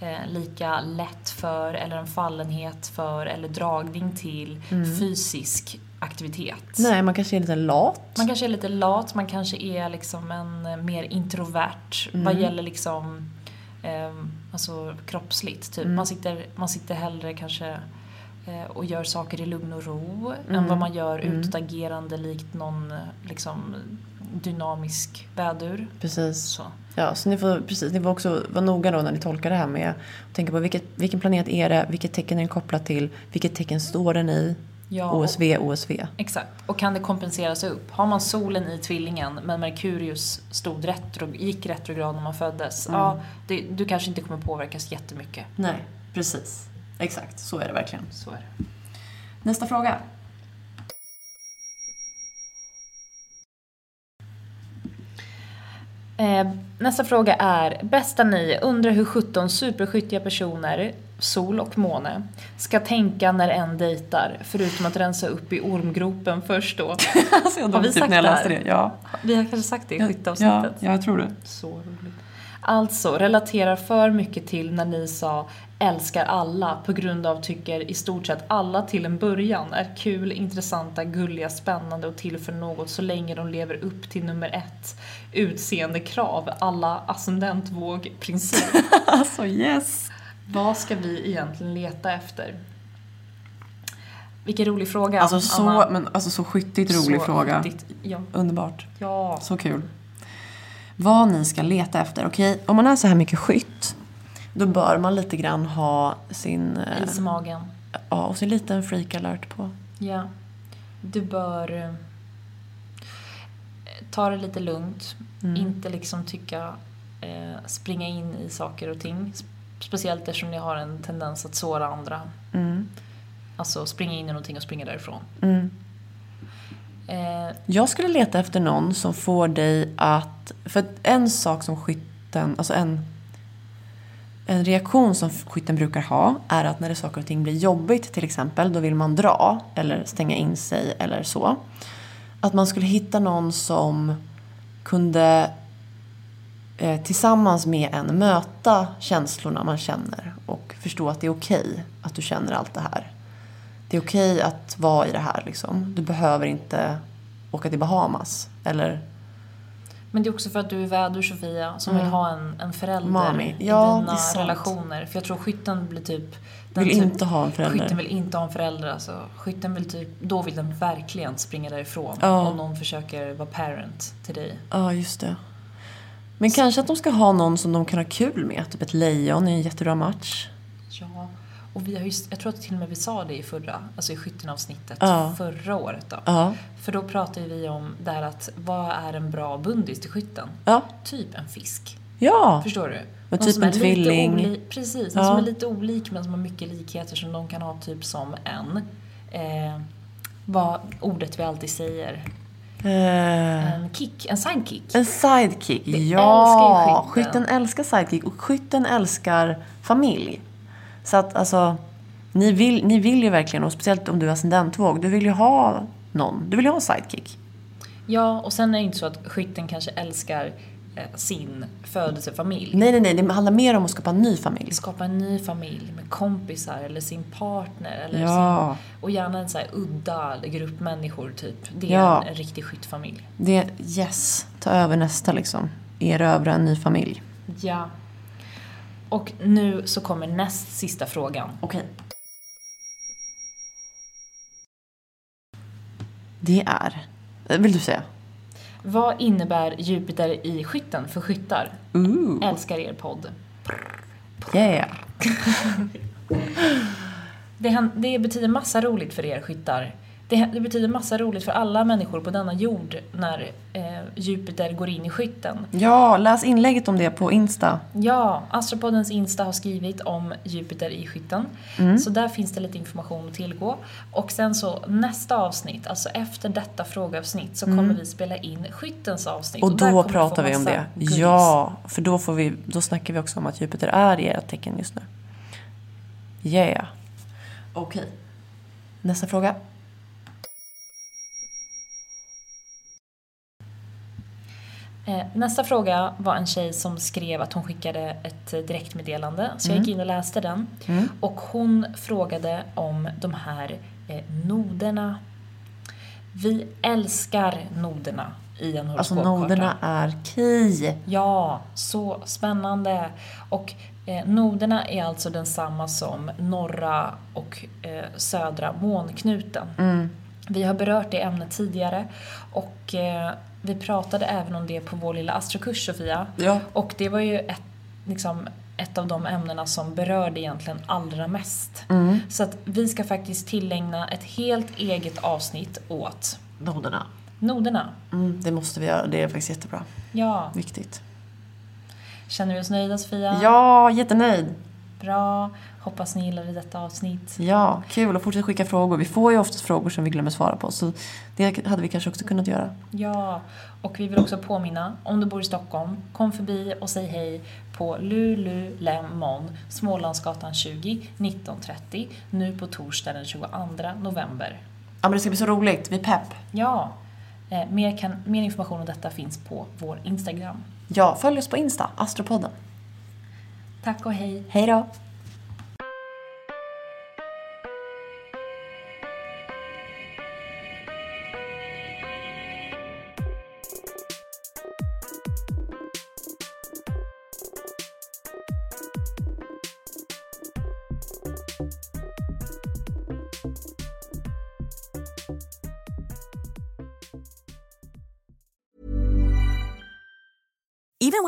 B: eh, lika lätt för eller en fallenhet för eller dragning till fysisk aktivitet.
A: Nej, man kanske är lite lat.
B: Man kanske är lite lat, man kanske är liksom en eh, mer introvert vad gäller liksom ehm, alltså kroppsligt. Typ. Man, sitter, man sitter hellre kanske eh, och gör saker i lugn och ro än vad man gör utåtagerande likt någon eh, liksom dynamisk vädur.
A: Precis.
B: Så.
A: Ja, så ni får, precis, ni får också vara noga då när ni tolkar det här med att tänka på vilket, vilken planet är det, vilket tecken är den kopplad till, vilket tecken står den i,
B: Ja,
A: OSV, OSV.
B: Exakt. Och kan det kompenseras upp? Har man solen i tvillingen men Merkurius stod retro, gick retrograd när man föddes. Ja, det, du kanske inte kommer påverkas jättemycket.
A: Nej, precis. Exakt, så är det verkligen.
B: Så är det.
A: Nästa fråga.
B: Eh, nästa fråga är, bästa ni, undrar hur 17 superskyttiga personer, sol och måne, ska tänka när en dejtar, förutom att rensa upp i ormgropen först då.
A: alltså,
B: Har vi sagt det här?
A: Ja.
B: Vi har kanske sagt det i skytteavsnittet.
A: ja, jag tror det.
B: Så roligt. Alltså, relaterar för mycket till när ni sa älskar alla på grund av tycker i stort sett alla till en början är kul, intressanta, gulliga, spännande och till för något så länge de lever upp till nummer ett. Utseende-krav, alla ascendentvåg-princip.
A: Alltså yes.
B: Vad ska vi egentligen leta efter? Vilken rolig fråga,
A: Alltså så,
B: Anna.
A: men, alltså, så skyttigt rolig
B: Så
A: fråga.
B: riktigt- Ja.
A: Underbart.
B: ja.
A: Så kul. Vad ni ska leta efter. Okej, om man är så här mycket skytt. Då bör man lite grann ha sin... eh,
B: Is i magen.
A: Ja, och så lite en freak alert på.
B: Ja. Du bör eh, ta det lite lugnt.
A: Mm.
B: Inte liksom tycka, eh, springa in i saker och ting. Speciellt eftersom ni har en tendens att såra andra.
A: Mm.
B: Alltså springa in i någonting och springa därifrån.
A: Mm.
B: Eh,
A: Jag skulle leta efter någon som får dig att... För en sak som skytten... Alltså en, en reaktion som skytten brukar ha är att när det saker och ting blir jobbigt till exempel, då vill man dra eller stänga in sig eller så. Att man skulle hitta någon som kunde eh, tillsammans med en möta känslorna man känner och förstå att det är okej att du känner allt det här. Det är okej att vara i det här liksom. Du behöver inte åka till Bahamas. Eller
B: men det är också för att du är vädur Sofia som vill ha en, en förälder
A: Mami.
B: i
A: Mm. Ja, det
B: dina relationer. För jag tror skytten blir typ... den
A: vill
B: typ-
A: inte ha en förälder.
B: Skytten vill inte ha en förälder alltså. Skytten vill typ, då vill den verkligen springa därifrån.
A: Ja.
B: Om någon försöker vara parent till dig.
A: Ja, just det. Men kanske att de ska ha någon som de kan ha kul med. Typ ett lejon i en jättebra match.
B: Ja, och vi har ju, jag tror att till och med vi sa det i förra, alltså i skyttenavsnittet
A: Ja.
B: förra året då.
A: Ja.
B: För då pratade vi om det här att vad är en bra bundis till skytten?
A: Ja.
B: Typ en fisk.
A: Ja.
B: Förstår du? Någon
A: typ en tvilling.
B: Oli- precis, någon som är lite olik men som har mycket likheter som de kan ha typ som en. Eh, vad ordet vi alltid säger.
A: Eh,
B: En kick, en sidekick.
A: en sidekick.
B: Vi
A: ja.
B: älskar skytten.
A: skytten älskar sidekick. Och skytten älskar familj. Så att alltså. Ni vill, ni vill ju verkligen, och speciellt om du är ascendentvåg. Du vill ju ha någon. Du vill ju ha en sidekick.
B: Ja, och sen är det inte så att skytten kanske älskar sin födelsefamilj.
A: Nej, nej, nej. Det handlar mer om att skapa en ny familj.
B: skapa en ny familj med kompisar eller sin partner. Eller
A: Ja.
B: sin, och gärna en så här udda grupp människor typ. Det är
A: Ja.
B: en, en riktig skyttfamilj.
A: Det, yes. Ta över nästa liksom. Erövra en ny familj.
B: Ja. Och nu så kommer näst sista frågan.
A: Okej. Det är... Vill du säga?
B: Vad innebär Jupiter i skytten för skyttar?
A: Ooh.
B: Älskar er podd.
A: Yeah.
B: Det, det betyder massa roligt för er skyttar. Det, det betyder massa roligt för alla människor på denna jord när eh, Jupiter går in i skytten.
A: Ja, läs inlägget om det på Insta.
B: Ja, Astropoddens Insta har skrivit om Jupiter i skytten.
A: Mm.
B: Så där finns det lite information att tillgå. Och sen så nästa avsnitt, alltså efter detta frågeavsnitt, så kommer vi spela in skyttens avsnitt.
A: Mm. Och
B: där
A: då
B: kommer
A: pratar vi om det.
B: goodies.
A: Ja, för då, får vi, då snackar vi också om att Jupiter är i ert tecken just nu. Yeah. Okej. Nästa fråga.
B: Nästa fråga var en tjej som skrev att hon skickade ett eh, direktmeddelande. Så jag gick in och läste den. Och hon frågade om de här eh, noderna. Vi älskar noderna i en
A: Alltså
B: horoskopkarta.
A: noderna är key.
B: Ja, så spännande. Och eh, noderna är alltså densamma som norra och eh, södra månknuten. Vi har berört det ämnet tidigare och eh, vi pratade även om det på vår lilla astrokurs Sofia.
A: Ja.
B: Och det var ju ett, liksom, ett av de ämnena som berörde egentligen allra mest. Så att vi ska faktiskt tillägna ett helt eget avsnitt åt
A: Noderna.
B: noderna.
A: Mm, det måste vi göra. Det är faktiskt jättebra.
B: Ja,
A: Viktigt.
B: känner vi oss nöjda Sofia?
A: Ja, jättenöjd.
B: Bra. Hoppas ni gillade detta avsnitt.
A: Ja, kul. Och fortsätt skicka frågor. Vi får ju oftast frågor som vi glömmer svara på. Så det hade vi kanske också kunnat göra.
B: Ja, och vi vill också påminna, om du bor i Stockholm, kom förbi och säg hej på Lulu Lemon, Smålandsgatan 20, 1930, nu på torsdag den 22 november.
A: Ja, men det ska bli så roligt. Vi är pepp.
B: Ja, eh, mer, kan, mer information om detta finns på vår Instagram.
A: Ja, följ oss på Insta, Astropodden.
B: Tack och hej!
A: Hej då!